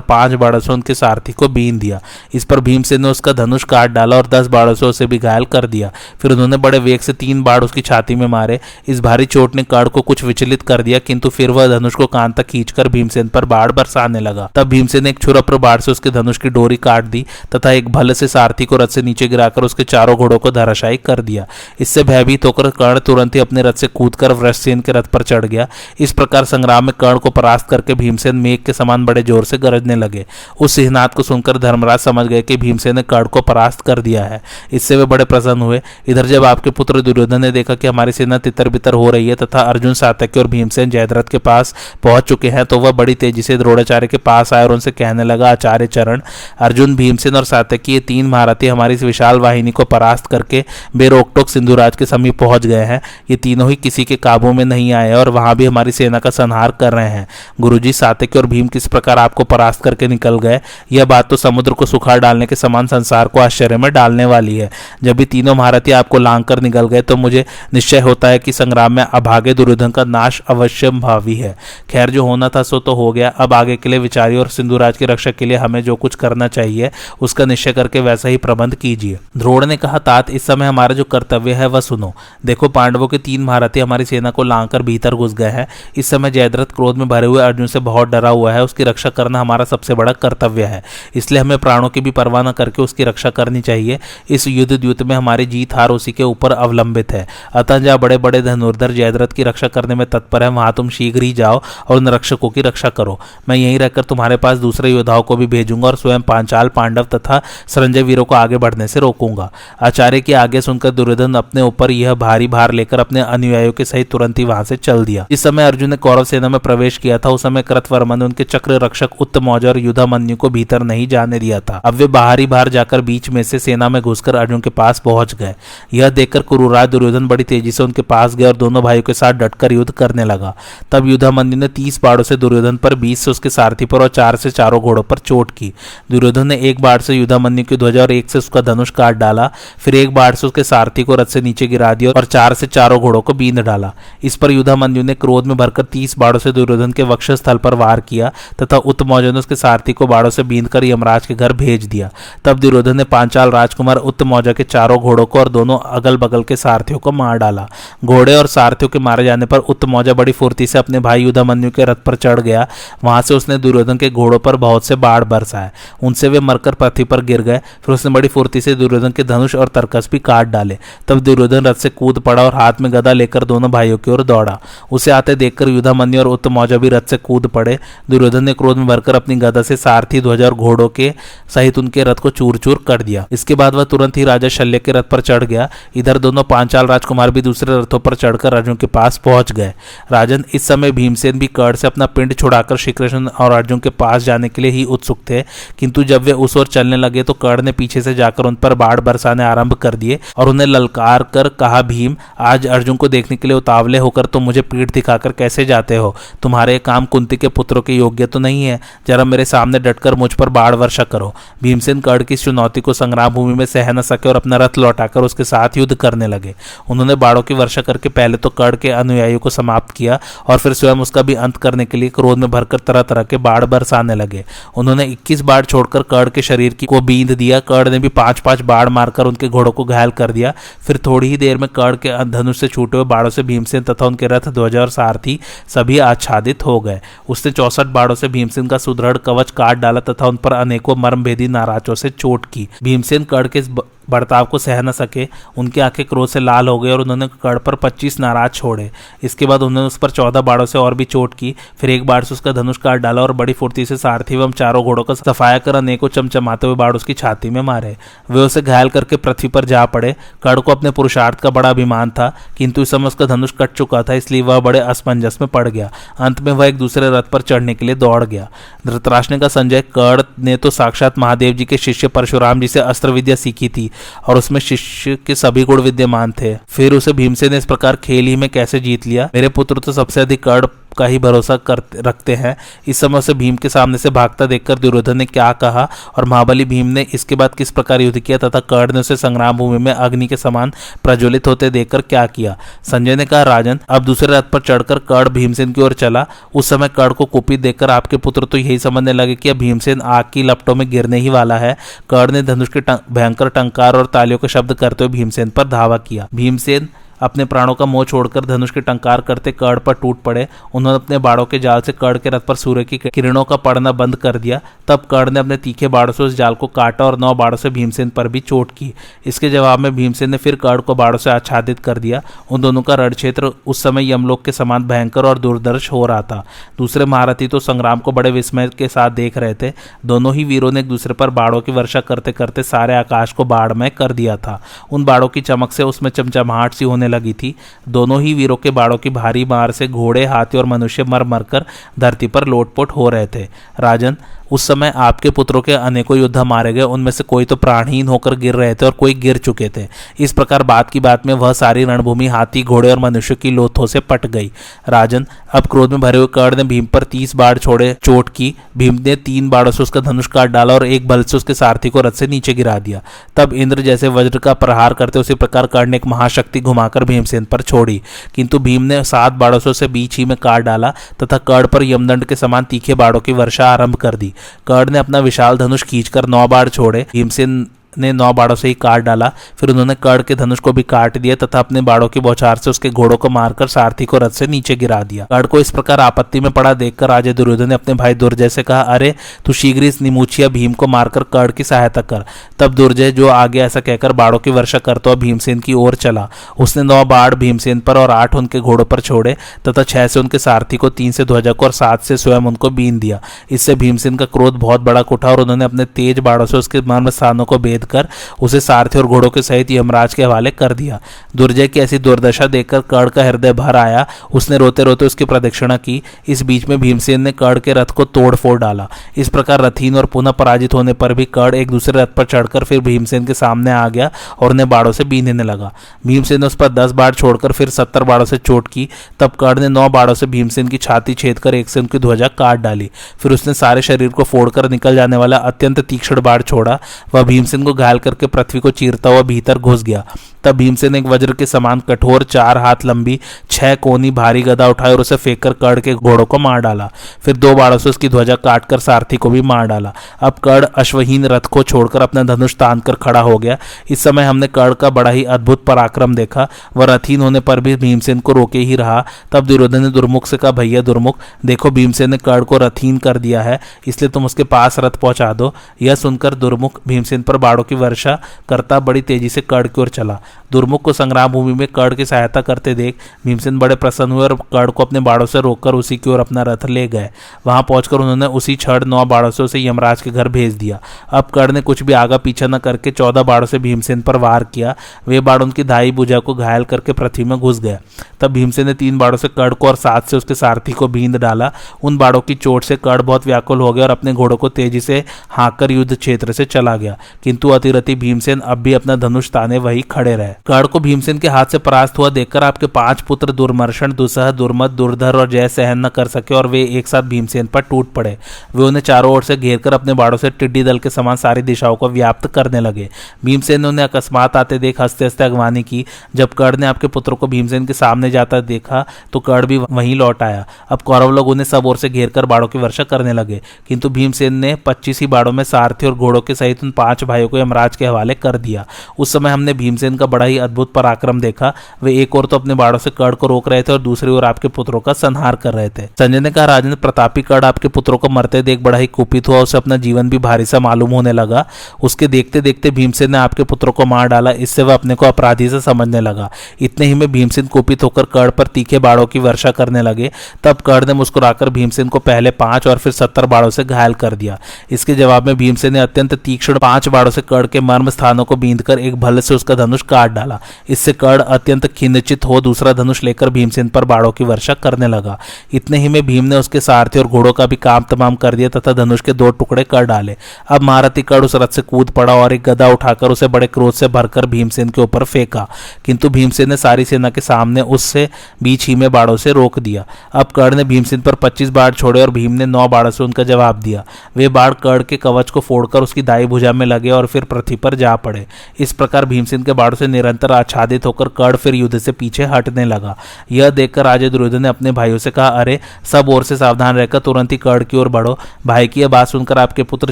पाँच बाढ़ों से उनके सारथी को बीन दिया। इस पर भीमसेन ने उसका धनुष काट डाला और दस बाढ़ों से उसे भी घायल कर दिया। फिर उन्होंने बड़े वेग से तीन बाढ़ उसकी छाती में मारे। इस भारी चोट ने कर्ण को कुछ विचलित कर दिया, किंतु फिर वह धनुष को कान तक खींचकर भीमसेन पर बाढ़ बरसाने लगा। तब भीमसेन ने एक छुरप्र बाढ़ से उसके धनुष की डोरी काट दी तथा एक भल से सारथी को रथ से नीचे गिराकर उसके चारों घोड़ों को धराशायी कर दिया। इससे भयभीत होकर कर्ण तुरंत ही अपने रथ से कूदकर वृषसेन के रथ पर चढ़ गया। इस प्रकार संग्राम में कर्ण को परास्त करके भीमसेन मेघ के समान बड़े ज़ोर से गरजने लगे। उस सिंहनाथ को सुनकर धर्मराज समझ गए कि भीमसेन ने कर्ण को परास्त कर दिया है। इससे वे बड़े प्रसन्न हुए। इधर जब आपके पुत्र दुर्योधन ने देखा कि हमारी सेना तितर बितर हो रही है तथा अर्जुन सातक्य और भीमसेन जयद्रथ के पास पहुँच चुके हैं तो वह बड़ी तेज़ी से द्रोणाचार्य के पास आए और उनसे कहने लगा, आचार्य चरण, अर्जुन, भीमसेन और सातकी ये तीन महारथी हमारी इस विशाल वाहिनी को परास्त करके बेरोकटोक सिंधुराज के समीप पहुँच गए हैं। ये तीनों ही किसी के काबू में नहीं आए और वहाँ भी हमारी सेना का संहार कर रहे हैं। गुरुजी सातकी और भीम किस प्रकार आपको परास्त करके निकल गए, यह बात तो समुद्र को सुखाड़ डालने के समान संसार को आश्चर्य में डालने वाली है। जब भी तीनों महारथी आपको लांग कर निकल गए तो मुझे निश्चय होता है कि संग्राम में अभागे दुर्योधन का नाश अवश्य भावी है। खैर, जो होना था सो तो हो गया। अब आगे के लिए विचारी और सिंधुराज की रक्षा के लिए हमें जो कुछ करना चाहिए, उसका निश्चय करके वैसा ही प्रबंध कीजिए। ध्रोण ने कहा, तात, इस समय हमारा जो कर्तव्य है, वह सुनो। देखो, पांडवों के तीन महारथी हमारी सेना को लाकर भीतर घुस गए हैं। इस समय जयद्रथ क्रोध में भरे हुए अर्जुन से बहुत डरा हुआ है। उसकी रक्षा करना हमारा सबसे बड़ा कर्तव्य है। इसलिए हमें प्राणों की भी परवाह न करके उसकी रक्षा करनी चाहिए। इस युद्ध द्युत में हमारी जीत हार उसी के ऊपर अवलंबित है। अतः जहाँ बड़े बड़े धनुर्धर जयद्रथ की रक्षा करने में तत्पर है। वहाँ तुम शीघ्र ही जाओ और उन रक्षकों की रक्षा करो। मैं यहीं रहकर तुम्हारे पास दूसरे योद्धाओं को भी भेजूँगा और स्वयं पांचाल पांडव तथा संजय वीरों को आगे बढ़ने से रोकूँगा। आचार्य की आगे सुनकर दुर्योधन अपने ऊपर यह भारी भार लेकर अपने अनुयायियों के सहित तुरंत ही वहाँ से चल दिया। इस समय अर्जुन ने कौरव सेना में प्रवेश किया था। उस समय कृतवर्मन ने उनके चक्र रक्षक उत्तमौज और युद्धामन्यु को भीतर नहीं जाने दिया था। अब वे बाहरी बाहर जाकर बीच में से सेना में घुसकर अर्जुन के पास पहुँच गए। यह देखकर कुरुराज दुर्योधन बड़ी तेज़ी से उनके पास गए और दोनों भाइयों के साथ डटकर युद्ध करने लगा। तब युद्धामन्यु ने तीस बाड़ों से दुर्योधन पर, बीस से उसके सारथी पर और चार से चारों घोड़ों पर चोट की। दुर्योधन ने एक बाढ़ से युद्धामन्यु की ध्वजा और एक से उसका धनुष काट डाला, फिर एक बाढ़ से उसके सारथी को रथ से नीचे गिरा दिया और चार से चारों घोड़ों को बींद डाला। इस पर युद्धामन्यु ने क्रोध में भरकर तीस बाड़ों से दुर्योधन के वक्ष स्थल पर वार किया तथा उत्तमौजा ने उसके सारथी को बाड़ों से बींद कर यमराज के घर भेज दिया। तब दुर्योधन ने पांचाल राजकुमार उत्तमौजा के चारों घोड़ों को और दोनों अगल बगल के सारथियों को मार डाला। घोड़े और सारथियों के मारे जाने पर उत्तमौजा बड़ी फुर्ती से अपने भाई युद्धामन्यु के रथ पर चढ़ गया। वहाँ से उसने दुर्योधन के घोड़ों पर बहुत से बाढ़ बरसाए। उनसे वे मरकर पृथ्वी पर गिर गए। फिर उसने बड़ी फुर्ती से दुर्योधन के धनुष और तरकस भी काट डाले। तब दुर्योधन रथ से कूद पड़ा और हाथ में गदा लेकर दोनों भाइयों की ओर दौड़ा। उसे आते देखकर युद्धामन्यु और उत्तमौजा भी रथ से कूद पड़े। दुर्योधन ने क्रोध में भरकर अपनी गदा से सारथी ध्वजा और घोड़ों के सहित उनके रथ को चूर चूर कर दिया। इसके बाद वह तुरंत ही राजा शल्य के रथ पर चढ़ गया। इधर दोनों पांचाल राजकुमार भी दूसरे रथों पर चढ़कर अर्जुन के पास पहुँच गए। राजन इस समय भीमसेन भी कर्ण से अपना पिंड छुड़ाकर श्रीकृष्ण और अर्जुन के पास जाने के लिए ही उत्सुक थे। किंतु जब वे उस ओर चलने लगे तो कर्ण ने पीछे से जाकर उन पर बाढ़ बरसाने आरंभ कर दिए और उन्हें ललकार कर कहा, भीम, आज अर्जुन को देखने के लिए उतावले होकर तुम मुझे पीठ दिखाकर कैसे जाते हो? तुम्हारे काम कुंती के पुत्रों के योग्य तो नहीं है। जरा मेरे सामने डटकर मुझ पर बाढ़ वर्षा करो। भीमसेन कर्ण की चुनौती को संग्राम भूमि में सह न सके और अपना रथ लौटाकर उसके साथ युद्ध करने लगे। उन्होंने बाढ़ों की वर्षा करके पहले तो कर्ण के अनुयायियों को समाप्त किया और फिर स्वयं उसका भी अंत करने के लिए क्रोध में भरकर तरह तरह के बाढ़ बरसाने लगे। उन्होंने 21 बाढ़ छोड़कर कर्ण के शरीर की को बींद दिया, कर्ण ने भी पाँच पाँच बाढ़ मारकर उनके घोड़ों को घायल कर दिया। फिर थोड़ी ही देर में कर्ण के धनुष से छूटे हुए बाड़ों से भीमसेन तथा उनके रथ ध्वज और सारथी सभी आच्छादित हो गए। उसने चौसठ बाड़ों से भीमसेन का सुदृढ़ कवच काट डाला तथा उन पर अनेकों मर्मभेदी नाराजों से चोट की। भीमसेन कर्ण के बर्ताव को सह न सके, उनकी आँखें क्रोध से लाल हो गई और उन्होंने कड़ पर पच्चीस नाराज़ छोड़े। इसके बाद उन्होंने उस पर चौदह बाड़ों से और भी चोट की, फिर एक बाढ़ से उसका धनुष काट डाला और बड़ी फुर्ती से सारथी एवं चारों घोड़ों का सफाया कर अनेकों चमचमाते हुए बाढ़ उसकी छाती में मारे। वे उसे घायल करके पृथ्वी पर जा पड़े। कड़ को अपने पुरुषार्थ का बड़ा अभिमान था, किंतु इस समय उसका धनुष कट चुका था, इसलिए वह बड़े असमंजस में पड़ गया। अंत में वह एक दूसरे रथ पर चढ़ने के लिए दौड़ गया। धृतराष्ट्र का संजय कड़ ने तो साक्षात महादेव जी के शिष्य परशुराम जी से अस्त्र विद्या सीखी थी। और उसमें शिष्य के सभी गुण विद्यमान थे। फिर उसे भीमसेन ने इस प्रकार खेल ही में कैसे जीत लिया? मेरे पुत्र तो सबसे अधिक कड़ का ही भरोसा कर रखते हैं। इस समय उसे भीम के सामने से भागता देखकर दुर्योधन ने क्या कहा और महाबली भीम ने इसके बाद किस प्रकार युद्ध किया तथा कर्ण ने उसे संग्राम भूमि में अग्नि के समान प्रज्वलित होते देखकर क्या किया? संजय ने कहा, राजन, अब दूसरे रथ पर चढ़कर कर्ण भीमसेन की ओर चला। उस समय कर्ण को कुपित देखकर आपके पुत्र तो यही समझने लगे कि अब भीमसेन आग की लपटों में गिरने ही वाला है। कर्ण ने धनुष के भयंकर टंकार और तालियों के शब्द करते हुए भीमसेन पर धावा किया। भीमसेन अपने प्राणों का मोह छोड़कर धनुष के टंकार करते कड़ पर टूट पड़े। उन्होंने अपने बाड़ों के जाल से कड़ के रथ पर सूर्य की किरणों का पड़ना बंद कर दिया। तब कड़ ने अपने तीखे बाड़ों से उस जाल को काटा और नौ बाड़ों से भीमसेन पर भी चोट की। इसके जवाब में भीमसेन ने फिर कड़ को बाड़ों से आच्छादित कर दिया। उन दोनों का रण क्षेत्र उस समय यमलोक के समान भयंकर और दुर्दर्श हो रहा था। दूसरे महारथी तो संग्राम को बड़े विस्मय के साथ देख रहे थे। दोनों ही वीरों ने एक दूसरे पर बाड़ों की वर्षा करते करते सारे आकाश को बाढ़ में कर दिया था। उन बाड़ों की चमक से उसमें चमचमाहट सी होने लगी थी। दोनों ही वीरों के बाड़ों की भारी मार से घोड़े, हाथी और मनुष्य मर मरकर धरती पर लोटपोट हो रहे थे। राजन, उस समय आपके पुत्रों के अनेकों योद्धा मारे गए, उनमें से कोई तो प्राणहीन होकर गिर रहे थे और कोई गिर चुके थे। इस प्रकार बात की बात में वह सारी रणभूमि, हाथी, घोड़े और मनुष्य की लोथों से पट गई। राजन, अब क्रोध में भरे हुए कर्ण ने भीम पर तीस बाढ़ छोड़े, चोट की। भीम ने तीन बाढ़ों से उसका धनुष काट डाला और एक बल से उसके सारथी को रथ से नीचे गिरा दिया। तब इंद्र जैसे वज्र का प्रहार करते उसी प्रकार कर्ण एक महाशक्ति घुमाकर भीमसेन पर छोड़ी। किंतु भीम ने सात बाड़ों से बीच ही में काट डाला तथा कड़ पर यमदंड के समान तीखे बाड़ों की वर्षा आरंभ कर दी। कड़ ने अपना विशाल धनुष खींचकर नौ बाढ़ छोड़े। भीमसेन ने नौ बाड़ों से ही काट डाला। फिर उन्होंने कड़ के धनुष को भी काट दिया तथा अपने बाड़ों की बौछार से उसके घोड़ों को मारकर सारथी को रथ से नीचे गिरा दिया। कड़ को इस प्रकार आपत्ति में पड़ा देखकर राजा दुर्योधन ने अपने भाई दुर्जय से कहा, अरे, तू शीघ्र इस निमुछिया भीम को मारकर कड़ की सहायता कर। तब दुर्जय, जो आगे ऐसा कहकर बाड़ों की वर्षा करता हुआ भीमसेन की ओर चला। उसने नौ बाढ़ भीमसेन पर और आठ उनके घोड़ों पर छोड़े तथा छह से उनके सारथी को, तीन से ध्वजक और सात से स्वयं उनको बीन दिया। इससे भीमसेन का क्रोध बहुत बड़ा उठा और उन्होंने अपने तेज बाड़ों से उसके मर्म स्थानों को बेद कर उसे सारथी और घोड़ों के सहित यमराज के हवाले कर दिया। दुर्जय की ऐसी दुर्दशा देखकर कर्ण का हृदय भर आया। उसने रोते रोते उसकी प्रदक्षिणा की। इस बीच में भीमसेन ने कर्ण के रथ को तोड़ फोड़ डाला। इस प्रकार रथीन और पुनः पराजित होने पर भी कर्ण एक दूसरे रथ पर चढ़कर फिर भीमसेन के सामने आ गया और उन्हें बाड़ों से बीनने लगा। भीमसेन ने उस पर दस बाढ़ छोड़कर फिर सत्तर बाड़ों से चोट की। तब कर्ण ने नौ बाड़ों से भीमसेन की छाती छेद कर एक से उनकी ध्वजा काट डाली। फिर उसने सारे शरीर को फोड़कर निकल जाने वाला अत्यंत तीक्ष्ण बाढ़ छोड़ा। वह भीमसेन को घायल करके पृथ्वी को चीरता हुआ भीतर घुस गया। तब भीमसेन एक वज्र के समान कठोर चार हाथ लंबी, छह कोनी भारी गदा उठाए और उसे फेंककर कड़ के घोड़ों को मार डाला। फिर दो बाड़ों से उसकी ध्वजा काटकर सारथी को भी मार डाला। अब कड़ अश्वहीन रथ को छोड़कर अपना धनुष तान कर खड़ा हो गया। इस समय हमने कड़ का बड़ा ही अद्भुत पराक्रम देखा। वह रथहीन होने पर भी भीमसेन को रोके ही रहा। तब दुर्योधन ने दुर्मुख से कहा, भैया दुर्मुख, देखो भीमसेन ने कड़ को रथहीन कर दिया है, इसलिए तुम उसके पास रथ पहुँचा दो। यह सुनकर दुर्मुख भीमसेन पर बाड़ों की वर्षा करता बड़ी तेज़ी से कड़ की ओर चला। दुर्मुख को संग्राम भूमि में कर्ण की सहायता करते देख भीमसेन बड़े प्रसन्न हुए और कर्ण को अपने बाड़ों से रोककर उसी की ओर अपना रथ ले गए। वहाँ पहुंचकर उन्होंने उसी छड़ नौ बाड़ों से उसे यमराज के घर भेज दिया। अब कर्ण ने कुछ भी आगा पीछा न करके चौदह बाड़ों से भीमसेन पर वार किया। वे बाड़ उनकी धाई भुजा को घायल करके पृथ्वी में घुस गया तब भीमसेन ने तीन बाड़ों से कर्ण को और सात से उसके सारथी को बींद डाला। उन बाड़ों की चोट से कर्ण बहुत व्याकुल हो गया और अपने घोड़ों को तेज़ी से हाँकर युद्ध क्षेत्र से चला गया। किंतु अतिरथी भीमसेन अब भी अपना धनुष ताने वही खड़े रहे। कर्ण को भीमसेन के हाथ से परास्त हुआ देखकर आपके पाँच पुत्र दुर्मर्शन दुसह दुर्मद दुर्धर और जय सहन न कर सके और वे एक साथ भीमसेन पर टूट पड़े। वे उन्हें चारों ओर से घेरकर अपने बाड़ों से टिड्डी दल के समान सारी दिशाओं को व्याप्त करने लगे। भीमसेन ने उन्हें अकस्मात आते देख हँसते हँसते अगवानी की। जब कर्ण ने आपके पुत्रों को भीमसेन के सामने जाता देखा तो कर्ण भी वहीं लौट आया। अब कौरव लोग उन्हें सब ओर से घेर कर बाड़ों की वर्षा करने लगे, किंतु भीमसेन ने पच्चीस ही बाड़ों में सारथी और घोड़ों के सहित उन पाँच भाइयों को यमराज के हवाले कर दिया। उस समय हमने भीमसेन का बड़ा ही अद्भुत पराक्रम देखा। वे एक और तो अपने बाड़ों से कड़ को रोक रहे थे और दूसरी ओर आपके पुत्रों का संहार कर रहे थे। संजय ने कहा राजन प्रतापी कर्ण आपके पुत्रों को मरते देख बड़ा ही कुपित हुआ। उसे अपना जीवन भी भारी सा मालूम होने लगा। उसके देखते देखते भीमसेन ने आपके पुत्रों को मार डाला। इससे वह अपने को अपराधी से समझने लगा। इतने ही में भीमसेन कुपित होकर कर्ण पर तीखे बाड़ों की वर्षा करने लगे। तब कड़ ने मुस्कुराकर भीमसेन को पहले पाँच और फिर सत्तर बाड़ों से घायल कर दिया। इसके जवाब में भीमसेन ने अत्यंत तीक्ष्ण पाँच बाड़ों से कड़ के मर्म स्थानों को बींधकर एक भल से उसका धनुष काट डाला। इससे कर्ण अत्यंत खिन्नचित हो दूसरा धनुष लेकर भीमसेन पर बाड़ों की वर्षा करने लगा। इतने ही में भीम ने उसके सारथी और घोड़ों का भी काम तमाम कर दिया तथा धनुष के दो टुकड़े कर डाले। अब महारथी कर्ण उस रथ से कूद पड़ा और एक गदा उठाकर उसे बड़े क्रोध से भरकर भीमसेन के ऊपर फेंका। किंतु भीमसेन ने सारी सेना के सामने उससे बीच ही में बाड़ों से रोक दिया। अब कर्ण ने भीमसेन पर 25 बाढ़ छोड़े और भीम ने नौ बाढ़ों से उनका जवाब दिया। वे बाढ़ कर्ण के कवच को फोड़कर उसकी दाई भुजा में लगे और फिर पृथ्वी पर जा पड़े। इस प्रकार भीमसेन के बाढ़ों से निरंतर आच्छादित होकर कर्ण फिर युद्ध से पीछे हटने लगा। यह देखकर राजे दुर्योधन ने अपने भाइयों से कहा, अरे, सब ओर से सावधान रहकर तुरंत ही कर्ण की ओर बढ़ो। भाई, की यह बात सुनकर आपके पुत्र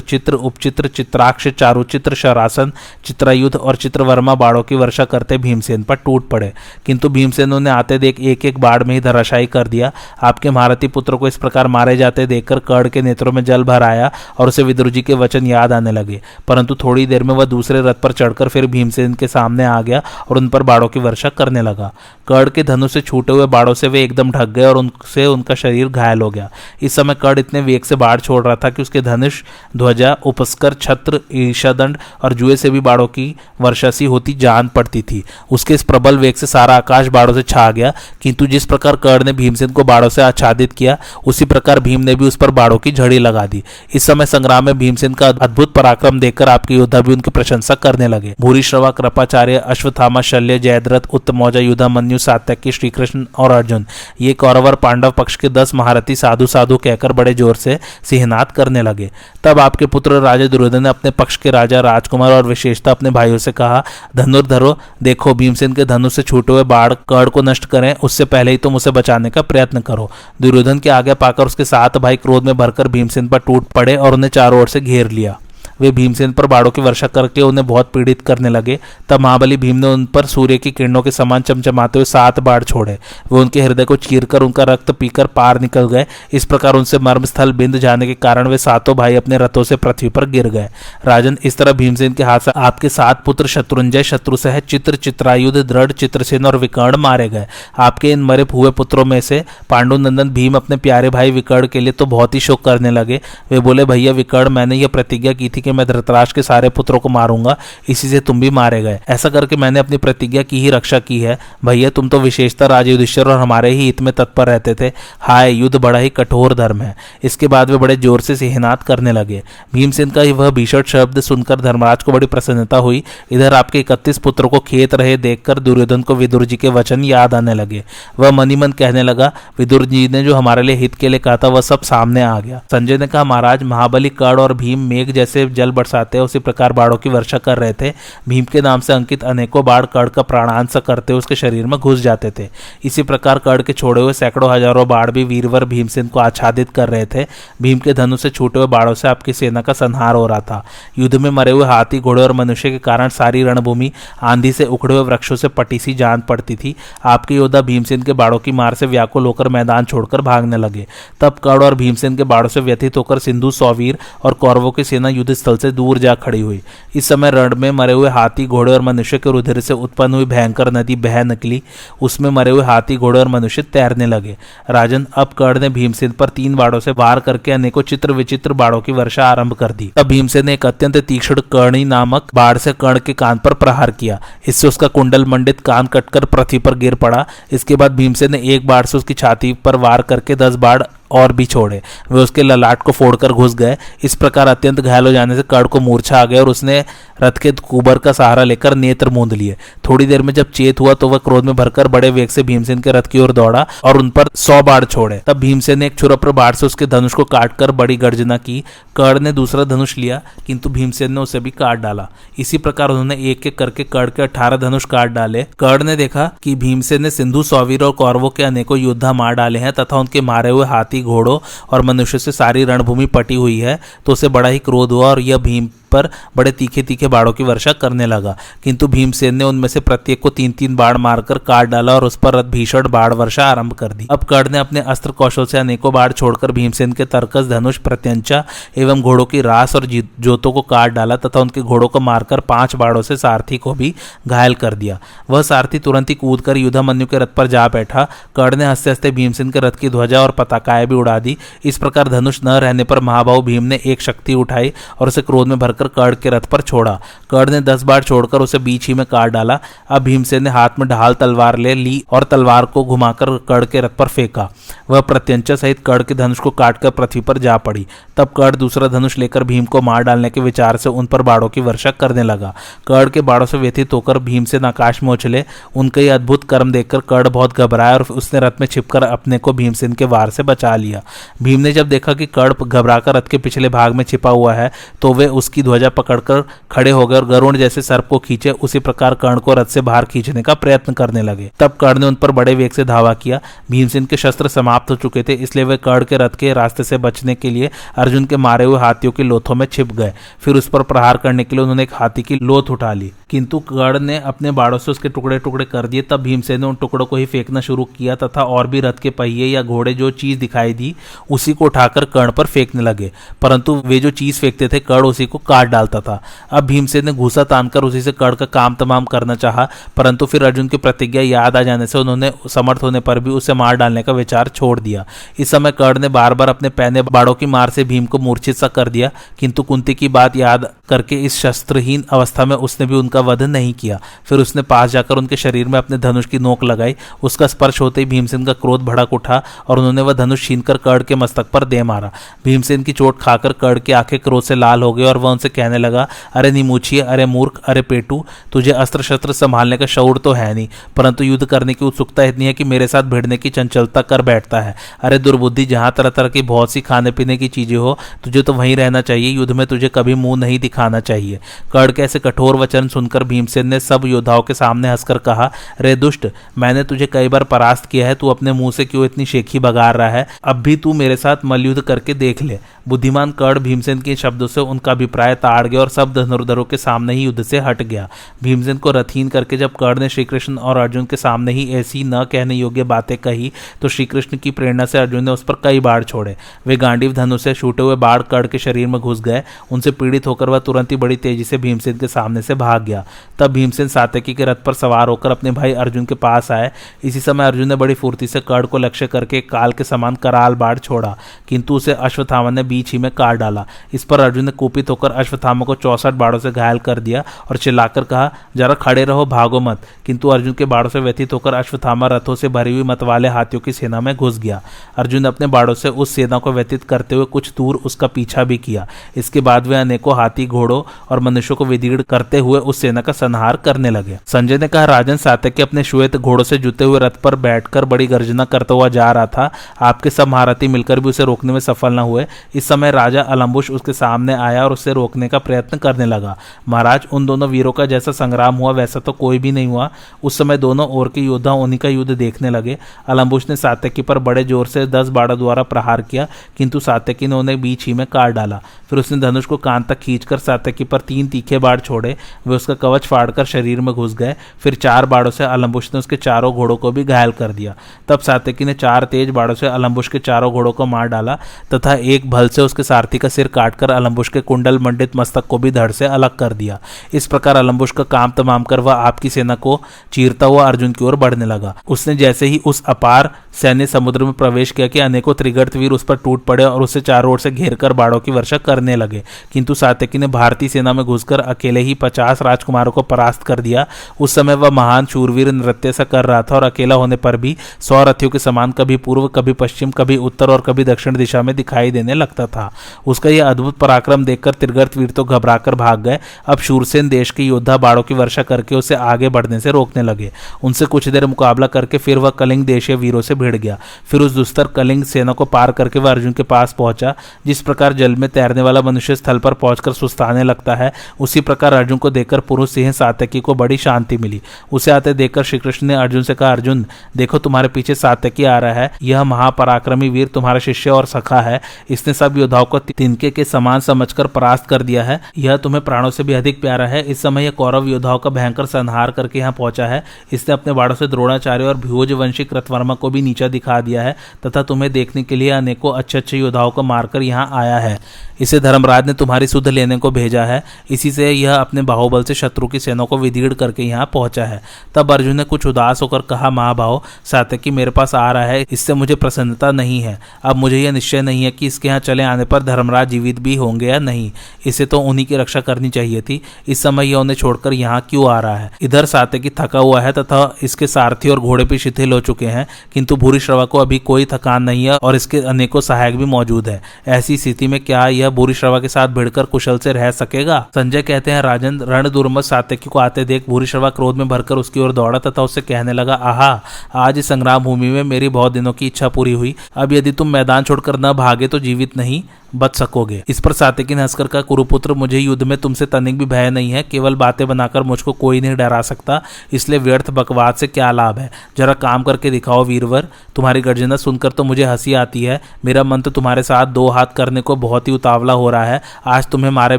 चित्र, उपचित्र, चित्राक्ष, चारुचित्र, शरासन, चित्रायुद्ध और चित्रवर्मा बाड़ों की वर्षा करते भीमसेन पर टूट पड़े। किंतु भीमसेन ने आते देख एक एक बाढ़ में ही धराशायी कर दिया। आपके महारथी पुत्र को इस प्रकार मारे जाते देखकर कर्ण के नेत्रों में जल भर आया और उसे विदुर जी के वचन याद आने लगे। परंतु थोड़ी देर में वह दूसरे रथ पर चढ़कर फिर भीमसेन के सामने आ गया और उन पर बाड़ों की वर्षा करने लगा। कर्ण के धनुष से छूटे हुए बाड़ों से वे एकदम ढक गए और उनसे उनका शरीर घायल हो गया। इस समय कर्ण इतने वेग से बाढ़ छोड़ रहा था कि उसके धनुष, ध्वजा, उपस्कर, छत्र ईर्षादंड और जुए से भी बाड़ों की वर्षा सी होती जान पड़ती थी। उसके इस प्रबल वेग से सारा आकाश बाड़ों से छा गया। किंतु जिस प्रकार कर्ण ने भीमसेन को बाड़ों से आच्छादित किया, उसी प्रकार भीम ने भी उस पर बाड़ों की झड़ी लगा दी। इस समय संग्राम में भीमसेन का अद्भुत पराक्रम देखकर आपके योद्धा भी उनकी प्रशंसा करने लगे। भूरी श्रवा कृपाचार्य अश्वथामा शल्य जयद्रथ उत्तमौजा युद्धा मन्यु, सात्यकी, श्रीकृष्ण और अर्जुन। ये कौरवर पांडव पक्ष के दस महारथी साधु साधु कहकर बड़े ज़ोर से सिहनात करने लगे। तब आपके पुत्र राजा दुर्योधन ने अपने पक्ष के राजा राजकुमार और विशेषता अपने भाइयों से कहा धनुर्धरो देखो भीमसेन के धनुष से छूटे हुए बाढ़ कड़ को नष्ट करें, उससे पहले ही तुम उसे बचाने का प्रयत्न करो। दुर्योधन के आगे पाकर उसके सात भाई क्रोध में भरकर भीमसेन पर टूट पड़े और उन्हें चारों ओर से घेर लिया। वे भीमसेन पर बाड़ों की वर्षा करके उन्हें बहुत पीड़ित करने लगे। तब महाबली भीम ने उन पर सूर्य की किरणों के समान चमचमाते हुए सात बाढ़ छोड़े। वे उनके हृदय को चीरकर, उनका रक्त पीकर पार निकल गए। इस प्रकार उनसे मर्म स्थल बिंद जाने के कारण वे सातों भाई अपने रथों से पृथ्वी पर गिर गए। राजन, इस तरह भीमसेन के हाथ से आपके सात पुत्र शत्रुंजय शत्रु सह चित्र, चित्रायुध, दृढ़, चित्रसेन और विकर्ण मारे गए। आपके इन मरे हुए पुत्रों में से पांडुनंदन भीम अपने प्यारे भाई विकर्ण के लिए तो बहुत ही शोक करने लगे। वे बोले, भैया विकर्ण, मैंने यह प्रतिज्ञा की थी कि मैं धृतराष्ट्र के सारे पुत्रों को मारूँगा, इसी से तुम भी मारे गए। ऐसा करके मैंने अपनी प्रतिज्ञा की ही रक्षा की है। भैया, तुम तो विशेषता राजे युधिष्ठर और हमारे ही हित में तत्पर रहते थे। हाय, युद्ध बड़ा ही कठोर धर्म है। इसके बाद वे बड़े ज़ोर से सिहनात करने लगे। भीमसेन का वह भीषण शब्द सुनकर धर्मराज को बड़ी प्रसन्नता हुई। इधर आपके इकतीस पुत्रों को खेत रहे देखकर दुर्योधन को विदुर जी के वचन याद आने लगे। वह मनी मन कहने लगा, विदुर जी ने जो हमारे लिए हित के लिए कहा था, वह सब सामने आ गया। संजय ने कहा, महाराज, महाबली कड़ और भीम मेघ जैसे जल बरसाते उसी प्रकार बाढ़ों की वर्षा कर रहे थे। भीम के नाम से अंकित अनेकों बाढ़ कड़ का प्राणांश करते उसके शरीर में घुस जाते थे। इसी प्रकार कड़ के छोड़े हुए सैकड़ों हज़ारों बाढ़ भी वीरवर भीमसेन को आच्छादित कर रहे थे। भीम के धनु से छूटे हुए बाढ़ों से आपकी सेना का संहार हो रहा था। युद्ध में मरे हुए हाथी, घोड़े और मनुष्य के कारण सारी रणभूमि आंधी से उखड़े हुए वृक्षों से पटी सी जान पड़ती थी। आपके योद्धा भीमसेन के बाड़ों की मार से व्याकुल होकर मैदान छोड़कर भागने लगे। तब कड़ और भीमसेन के बाड़ों से व्यथित होकर सिंधु, सौवीर और कौरवों की सेना युद्ध स्थल से दूर जा खड़ी हुई। इस समय रण में मरे हुए हाथी, घोड़े और मनुष्य के रुधिर से उत्पन्न हुई भयंकर नदी बह निकली। उसमें मरे हुए हाथी, घोड़े और मनुष्य तैरने लगे। राजन अब कर्ण ने भीमसेन पर तीन बाड़ों से वार करके अनेकों चित्र विचित्र बाड़ों की वर्षा आरंभ कर दी। तब भीमसेन ने एक अत्यंत तीक्ष्ण कर्णी नामक बाढ़ से कर्ण के कान पर प्रहार किया। इससे उसका कुंडल मंडित कान कटकर पृथ्वी पर गिर पड़ा। इसके बाद भीमसेन ने एक बाढ़ से उसकी छाती पर वार करके दस बाढ़ और भी छोड़े। वे उसके ललाट को फोड़कर घुस गए। इस प्रकार अत्यंत घायल हो जाने से कर्ण को मूर्छा आ गया और उसने रथ के कुबर का सहारा लेकर नेत्र मूंद लिए। थोड़ी देर में जब चेत हुआ तो वह क्रोध में भरकर बड़े वेग से भीमसेन के रथ की ओर दौड़ा और उन पर सौ बाढ़ छोड़े। तब भीमसेन ने एक छुरप्र बाढ़ से उसके धनुष को काटकर बड़ी गर्जना की। कर्ण ने दूसरा धनुष लिया, किंतु भीमसेन ने उसे भी काट डाला। इसी प्रकार उन्होंने एक एक करके कर्ण के अठारह धनुष काट डाले। कर्ण ने देखा कि भीमसेन ने सिंधु सौवीर और कौरवों के अनेकों योद्धा मार डाले हैं तथा उनके मारे हुए हाथी घोड़ों और मनुष्य से सारी रणभूमि पटी हुई है तो उसे बड़ा ही क्रोध हुआ और यह भीम पर बड़े तीखे तीखे बाड़ों की वर्षा करने लगा। किंतु भीमसेन ने उनमें से प्रत्येक को तीन तीन बाढ़ मारकर काट डाला और उस पर भीषण बाढ़ वर्षा आरंभ कर दी। अब कर्ण ने अपने अस्त्र कौशल से अनेकों बाढ़ छोड़कर भीमसेन के तर्कस, धनुष, प्रत्यंचा एवं घोड़ों की रास और जोतों को काट डाला तथा उनके घोड़ों को मारकर पाँच बाड़ों से सारथी को भी घायल कर दिया। वह सारथी तुरंत ही कूद कर युद्धामन्यु के रथ पर जा बैठा। कर्ण ने हँसते हँसते भीमसेन के रथ की ध्वजा और पताकाएँ भी उड़ा दी। इस प्रकार धनुष न रहने पर महाबाहु भीम ने एक शक्ति उठाई और उसे क्रोध में भरकर कर्ण के रथ पर छोड़ा। कर्ण ने दस बार छोड़कर उसे बीच ही में काट डाला। अब भीमसेन ने हाथ में ढाल, तलवार ले ली और तलवार को घुमाकर कर्ण के रथ पर फेंका। वह प्रत्यंचा सहित कर्ण के धनुष को काटकर पृथ्वी पर जा पड़ी। तब कर्ण दूसरा धनुष लेकर भीम को मार डालने के विचार से उन पर बाड़ों की वर्षा करने लगा। कर्ण के बाड़ों से व्यथित होकर भीम से आकाश में उछले। उनके अद्भुत कर्म देखकर कर्ण बहुत घबराया और उसने रथ में छिपकर अपने को भीमसेन के वार से बचा लिया। भीम ने जब देखा कि कर्ण घबराकर रथ के पिछले भाग में छिपा हुआ है तो वे उसकी ध्वजा पकड़कर खड़े हो गए और गरुण जैसे सर्प को खींचे, उसी प्रकार कर्ण को रथ से बाहर खींचने का प्रयत्न करने लगे। तब कर्ण ने उन पर बड़े वेग से धावा किया। भीमसेन के शस्त्र समाप्त हो चुके थे, इसलिए वे कर्ण के रथ के रास्ते से बचने के लिए अर्जुन के मारे हुए हाथियों की लोथों में छिप गए। फिर उस पर प्रहार करने के लिए उन्होंने एक हाथी की लोथ उठा ली। किंतु कर्ण ने अपने बाड़ों से उसके टुकड़े टुकड़े कर दिए, तब भीमसेन ने उन टुकड़ों को ही फेंकना शुरू किया तथा और भी रथ के पहिए या घोड़े जो चीज़ दिखाई दी, उसी को उठाकर कर्ण पर फेंकने लगे। परंतु वे जो चीज़ फेंकते थे, कर्ण उसी को काट डालता था। अब भीमसेन ने घूसा तानकर उसी से कर्ण का काम तमाम करना चाहा, परंतु फिर अर्जुन की प्रतिज्ञा याद आ जाने से उन्होंने समर्थ होने पर भी उसे मार डालने का विचार छोड़ दिया। इस समय कर्ण ने बार बार अपने पहने बाड़ों की मार से भीम को मूर्छित सा कर दिया, किंतु कुंती की बात याद करके इस शस्त्रहीन अवस्था में उसने भी उनका वध नहीं किया। फिर उसने पास जाकर उनके शरीर में अपने धनुष की नोक लगाई, उसका स्पर्श होते ही भीमसेन का क्रोध भड़क उठा और उन्होंने वह धनुष छीनकर कर्ण के मस्तक पर दे मारा। भीमसेन की चोट खाकर कड़ की आँखें क्रोध से लाल हो गई और वह उनसे कहने लगा, अरे निमूछिए अरे मूर्ख, अरे पेटू, तुझे अस्त्र शस्त्र संभालने का शौर तो है नहीं, परंतु युद्ध करने की उत्सुकता इतनी है कि मेरे साथ भिड़ने की चंचलता कर बैठता है। अरे दुर्बुद्धि, जहाँ तरह तरह की बहुत सी खाने पीने की चीज़ें हो, तुझे तो वहीं रहना चाहिए, युद्ध में तुझे कभी मुँह नहीं दिखाना चाहिए। कर्ण के ऐसे कठोर वचन सुनकर भीमसेन ने सब योद्धाओं के सामने हंसकर कहा रे दुष्ट, मैंने तुझे कई बार परास्त किया है, तू अपने मुँह से क्यों इतनी शेखी बगार रहा है? अब भी तू मेरे साथ मलयुद्ध करके देख ले। बुद्धिमान कर्ण भीमसेन के शब्दों से उनका अभिप्राय ताड़ गया और सब धनुर्धरों के सामने ही युद्ध से हट गया। भीमसेन को रथहीन करके जब कर्ण ने श्रीकृष्ण और अर्जुन के सामने ही ऐसी न कहने योग्य बातें कही तो श्रीकृष्ण की प्रेरणा से अर्जुन ने उस पर कई बाढ़ छोड़े। वे गांडीव धनु से छूटे हुए बाढ़ कर्ण के शरीर में घुस गए। उनसे पीड़ित होकर वह तुरंत ही बड़ी तेज़ी से भीमसेन के सामने से भाग गया। तब भीमसेन सातकी के रथ पर सवार होकर अपने भाई अर्जुन के पास आए। इसी समय अर्जुन ने बड़ी फुर्ती से कर्ण को लक्ष्य करके काल के समान कराल बाढ़ छोड़ा, किंतु उसे अश्वत्थामा ने बीच ही में काट डाला। इस पर अर्जुन ने कुपित होकर अश्वत्थामा को चौसठ बाड़ों से घायल कर दिया और चिल्लाकर कहा, जरा खड़े रहो, भागो मत। किंतु अर्जुन के बाड़ों से व्यतीत होकर अश्वत्थामा रथों से भरी हुई मत वाले हाथियों की सेना में घुस गया। अर्जुन अपने बाड़ों से उस सेना को व्यतीत करते हुए कुछ दूर उसका पीछा भी किया। इसके बाद वे अनेकों हाथी, घोड़ों और मनुष्यों को विदीर्ण करते हुए उस सेना का संहार करने लगे। संजय ने कहा, राजन सातक अपने श्वेत घोड़ों से जुते हुए रथ पर बैठकर बड़ी गर्जना करता हुआ जा रहा था। आपके सब महारथी मिलकर भी उसे रोकने में सफल न हुए। इस समय राजा अलम्बुश उसके सामने आया और उसे रोकने का प्रयत्न करने लगा। महाराज, उन दोनों वीरों का जैसा संग्राम हुआ, वैसा तो कोई भी नहीं हुआ। उस समय दोनों ओर के योद्धा उन्हीं का युद्ध देखने लगे। अलम्बुश ने सात्यकी पर बड़े ज़ोर से दस बाड़ा द्वारा प्रहार किया, किंतु सात्यकी ने उन्हें बीच ही में काट डाला। फिर उसने धनुष को कान तक खींचकर सात्यकी पर तीन तीखे बाढ़ छोड़े। वे उसका कवच फाड़कर शरीर में घुस गए। फिर चार बाड़ों से अलम्बुश ने उसके चारों घोड़ों को भी घायल कर दिया। तब सात्यकी ने चार तेज बाड़ों से अलम्बुश के चारों घोड़ों को मार डाला तथा एक भल से उसके सारथी का सिर काटकर अलम्बुश के कुंडल मंडित मस्तक को भी धड़ से अलग कर दिया। इस प्रकार अलम्बुश का काम तमाम कर वह आपकी सेना को चीरता हुआ अर्जुन की ओर बढ़ने लगा। उसने जैसे ही उस अपार सैन्य समुद्र में प्रवेश किया कि अनेकों त्रिगर्त वीर उस पर टूट पड़े और उसे चारों ओर से घेर कर बाड़ों की वर्षा करने लगे। किंतु सात्यकी ने भारतीय सेना में घुसकर अकेले ही पचास राजकुमारों को परास्त कर दिया। उस समय वह महान शूरवीर नृत्य सा कर रहा था और अकेला होने पर भी सौ रथियों के समान कभी पूर्व, कभी पश्चिम, कभी उत्तर और कभी दक्षिण दिशा में दिखाई देने लगता था। उसका यह अद्भुत पराक्रम देखकर त्रिगर्त वीर तो घबराकर भाग गए। अब शूरसेन देश के योद्धा बाड़ों की वर्षा करके उसे आगे बढ़ने से रोकने लगे। उनसे कुछ देर मुकाबला करके फिर वह कलिंग देशीय वीरों से भिड़ गया। फिर उस दुस्तर कलिंग सेना को पार करके वह अर्जुन के पास पहुँचा। जिस प्रकार जल में तैरने वाला मनुष्य स्थल पर पहुंचकर सुस्ताने लगता है, उसी प्रकार अर्जुन को देखकर पुरुष सिंह सातकी को बड़ी शांति मिली। उसे आते देखकर श्रीकृष्ण ने अर्जुन से कहा, अर्जुन, देखो तुम्हारे पीछे सातकी आ रहा है। यह महापराक्रमी वीर तुम्हारा शिष्य और सखा है। इसने सब योद्धाओं को तिनके के समान समझकर परास्त कर दिया है। यह तुम्हें प्राणों से भी अधिक प्यारा है। इस समय यह कौरव योद्धाओं का भयंकर संहार करके यहाँ पहुँचा है। इसने अपने बाड़ों से द्रोणाचार्य और भूज वंशी कृतवर्मा को भी नीचा दिखा दिया है तथा तुम्हें देखने के लिए अनेकों अच्छे अच्छे योद्धाओं को मारकर यहाँ आया है। इसे धर्मराज ने तुम्हारी सुध लेने को भेजा है। इसी से यह अपने बाहुबल से शत्रु की सेना को विधीड़ करके यहाँ पहुँचा है। तब अर्जुन ने कुछ उदास होकर कहा महाभाव सात्यकी मेरे पास आ रहा है। इससे मुझे प्रसन्नता नहीं है। अब मुझे यह निश्चय नहीं है कि इसके यहाँ चले आने पर धर्मराज जीवित भी होंगे या नहीं, इसे तो उन्हीं की रक्षा करनी चाहिए थी। इस समय यह उन्हें छोड़कर यहाँ क्यों आ रहा है? इधर सात्यकी थका हुआ है तथा इसके सारथी और घोड़े भी शिथिल हो चुके हैं, किंतु भूरी श्रवा को अभी कोई थकान नहीं है और इसके अनेकों सहायक भी मौजूद है। ऐसी स्थिति में क्या यह भूरी श्रवा के साथ भिड़कर कुशल से रह सकेगा? संजय कहते हैं, राजन, रण दुर्मत को आते देख भूरी श्रवा क्रोध में भरकर उसकी ओर दौड़ा तथा उससे कहने लगा, आहा, आज संग्राम भूमि में मेरी बहुत दिनों की इच्छा पूरी हुई। अब यदि तुम मैदान छोड़कर न भागे तो जीवित नहीं नहीं बच सकोगे। इस पर सातिकी ने हंसकर का कुरुपुत्र मुझे युद्ध में तुमसे तनिक भी भय नहीं है, केवल बातें बनाकर मुझको कोई नहीं डरा सकता, इसलिए व्यर्थ बकवाद से क्या लाभ है? जरा काम करके दिखाओ वीरवर। तुम्हारी गर्जना सुनकर तो मुझे हँसी आती है। मेरा मन तो तुम्हारे साथ दो हाथ करने को बहुत ही उतावला हो रहा है। आज तुम्हें मारे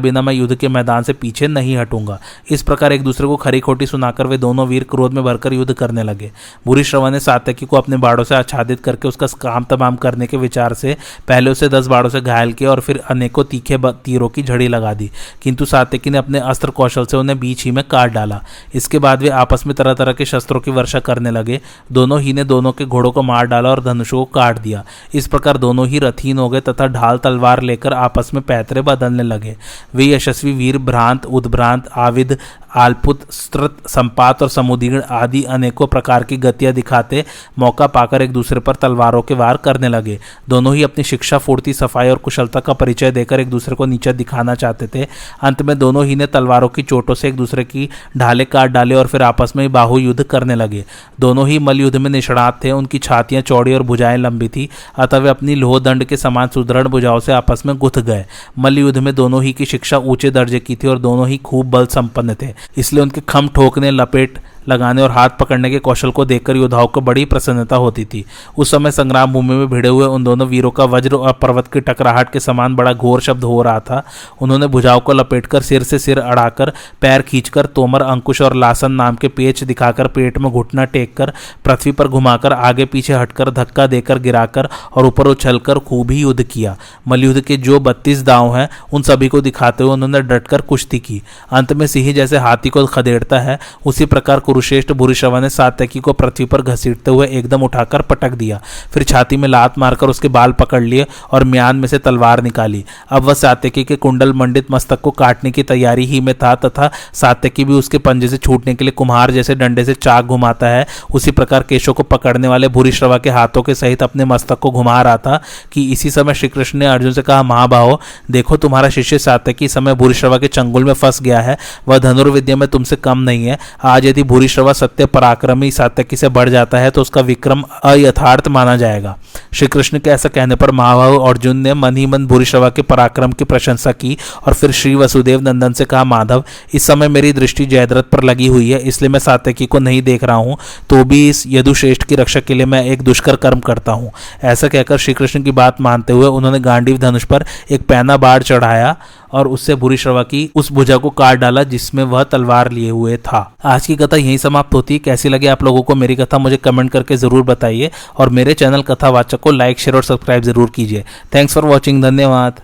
बिना मैं युद्ध के मैदान से पीछे नहीं हटूँगा। इस प्रकार एक दूसरे को खरी खोटी सुनाकर वे दोनों वीर क्रोध में भरकर युद्ध करने लगे। बुरी श्रवा ने सात्यकी को अपने बाड़ों से आच्छादित करके उसका काम तमाम करने के विचार से पहले उसे दस बाड़ों से घायल किया। और फिर अनेकों तीखे तीरों की झड़ी लगा दी। किंतु सात्यकी ने अपने अस्त्र कौशल से उन्हें बीच ही में काट डाला। इसके बाद वे आपस में तरह तरह के शस्त्रों की वर्षा करने लगे। दोनों ही ने दोनों के घोड़ों को मार डाला और धनुषों को काट दिया। इस प्रकार दोनों ही रथीन हो गए तथा ढाल तलवार लेकर आपस में पैतरे बदलने लगे। वे यशस्वी वीर, भ्रांत, उद्भ्रांत, आविद आलपुत, स्त्रत, संपात और समुदीर्ण आदि अनेकों प्रकार की गतियाँ दिखाते मौका पाकर एक दूसरे पर तलवारों के वार करने लगे। दोनों ही अपनी शिक्षा, फूर्ति, सफ़ाई और कुशलता का परिचय देकर एक दूसरे को नीचा दिखाना चाहते थे। अंत में दोनों ही ने तलवारों की चोटों से एक दूसरे की ढाले काट डाले और फिर आपस में बाहु युद्ध करने लगे। दोनों ही मल युद्ध में निष्णात थे, उनकी छातियाँ चौड़ी और भुजाएँ लंबी थी, अतः वे अपनी लोह दंड के समान सुदृढ़ भुजाओं से आपस में गुथ गए। मल्ल युद्ध में दोनों ही की शिक्षा ऊँचे दर्जे की थी और दोनों ही खूब बल संपन्न थे। इसलिए उनके खम ठोकने, लपेट लगाने और हाथ पकड़ने के कौशल को देखकर योद्धाओं को बड़ी प्रसन्नता होती थी। उस समय संग्राम भूमि में भिड़े हुए उन दोनों वीरों का वज्र और पर्वत की टकराहट के समान बड़ा घोर शब्द हो रहा था। उन्होंने भुजाओं को लपेटकर सिर से सिर अड़ाकर पैर खींचकर तोमर, अंकुश और लासन नाम के पेच दिखाकर पेट में घुटना टेक कर पृथ्वी पर घुमाकर आगे पीछे हटकर धक्का देकर गिराकर और ऊपर उछलकर खूब ही युद्ध किया। मलयुद्ध के जो बत्तीस दाव हैं, उन सभी को दिखाते हुए उन्होंने डटकर कुश्ती की। अंत में सिंह जैसे हाथी को खदेड़ता है, उसी प्रकार कुरुश्रेष्ठ भूरिश्रवा ने सात्यकी को पृथ्वी पर घसीटते हुए एकदम उठाकर पटक दिया। फिर छाती में लात मारकर उसके बाल पकड़ लिए और म्यान में से तलवार निकाली। अब वह सात्यकी के कुंडल मंडित मस्तक को काटने की तैयारी ही में था, तथा सात्यकी भी उसके पंजे से छूटने के लिए कुम्हार जैसे डंडे से चाक घुमाता है। उसी प्रकार केशों को पकड़ने वाले भूरिश्रवा के हाथों के सहित अपने मस्तक को घुमा रहा था कि इसी समय श्री कृष्ण ने अर्जुन से कहा महाभाव देखो तुम्हारा शिष्य सात्यकी समय भूरिश्रवा के चंगुल में फंस गया है। वह धनुर्विद्या में तुमसे कम नहीं है। आज यदि भूरिश्रवा सत्य पराक्रमी सात्यकी से बढ़ जाता है तो उसका विक्रम अयथार्थ माना जाएगा। श्री कृष्ण के ऐसा कहने पर महाभाव अर्जुन ने मन ही मन भूरिश्रवा के पराक्रम की प्रशंसा की और फिर श्री वसुदेव नंदन से कहा, माधव, इस समय मेरी दृष्टि जयद्रथ पर लगी हुई है, इसलिए मैं सात्यकी को नहीं देख रहा हूँ। तो भी इस यदुश्रेष्ठ की रक्षा के लिए मैं एक दुष्कर कर्म करता हूँ। ऐसा कहकर श्री कृष्ण की बात मानते हुए उन्होंने गांडीव धनुष पर एक पैना बाढ़ चढ़ाया और उससे बुरी श्रवा की उस भुजा को काट डाला जिसमें वह तलवार लिए हुए था। आज की कथा यही समाप्त होती। है कैसी लगी आप लोगों को मेरी कथा, मुझे कमेंट करके ज़रूर बताइए। और मेरे चैनल कथावाचक को लाइक, शेयर और सब्सक्राइब ज़रूर कीजिए। थैंक्स फॉर वॉचिंग धन्यवाद।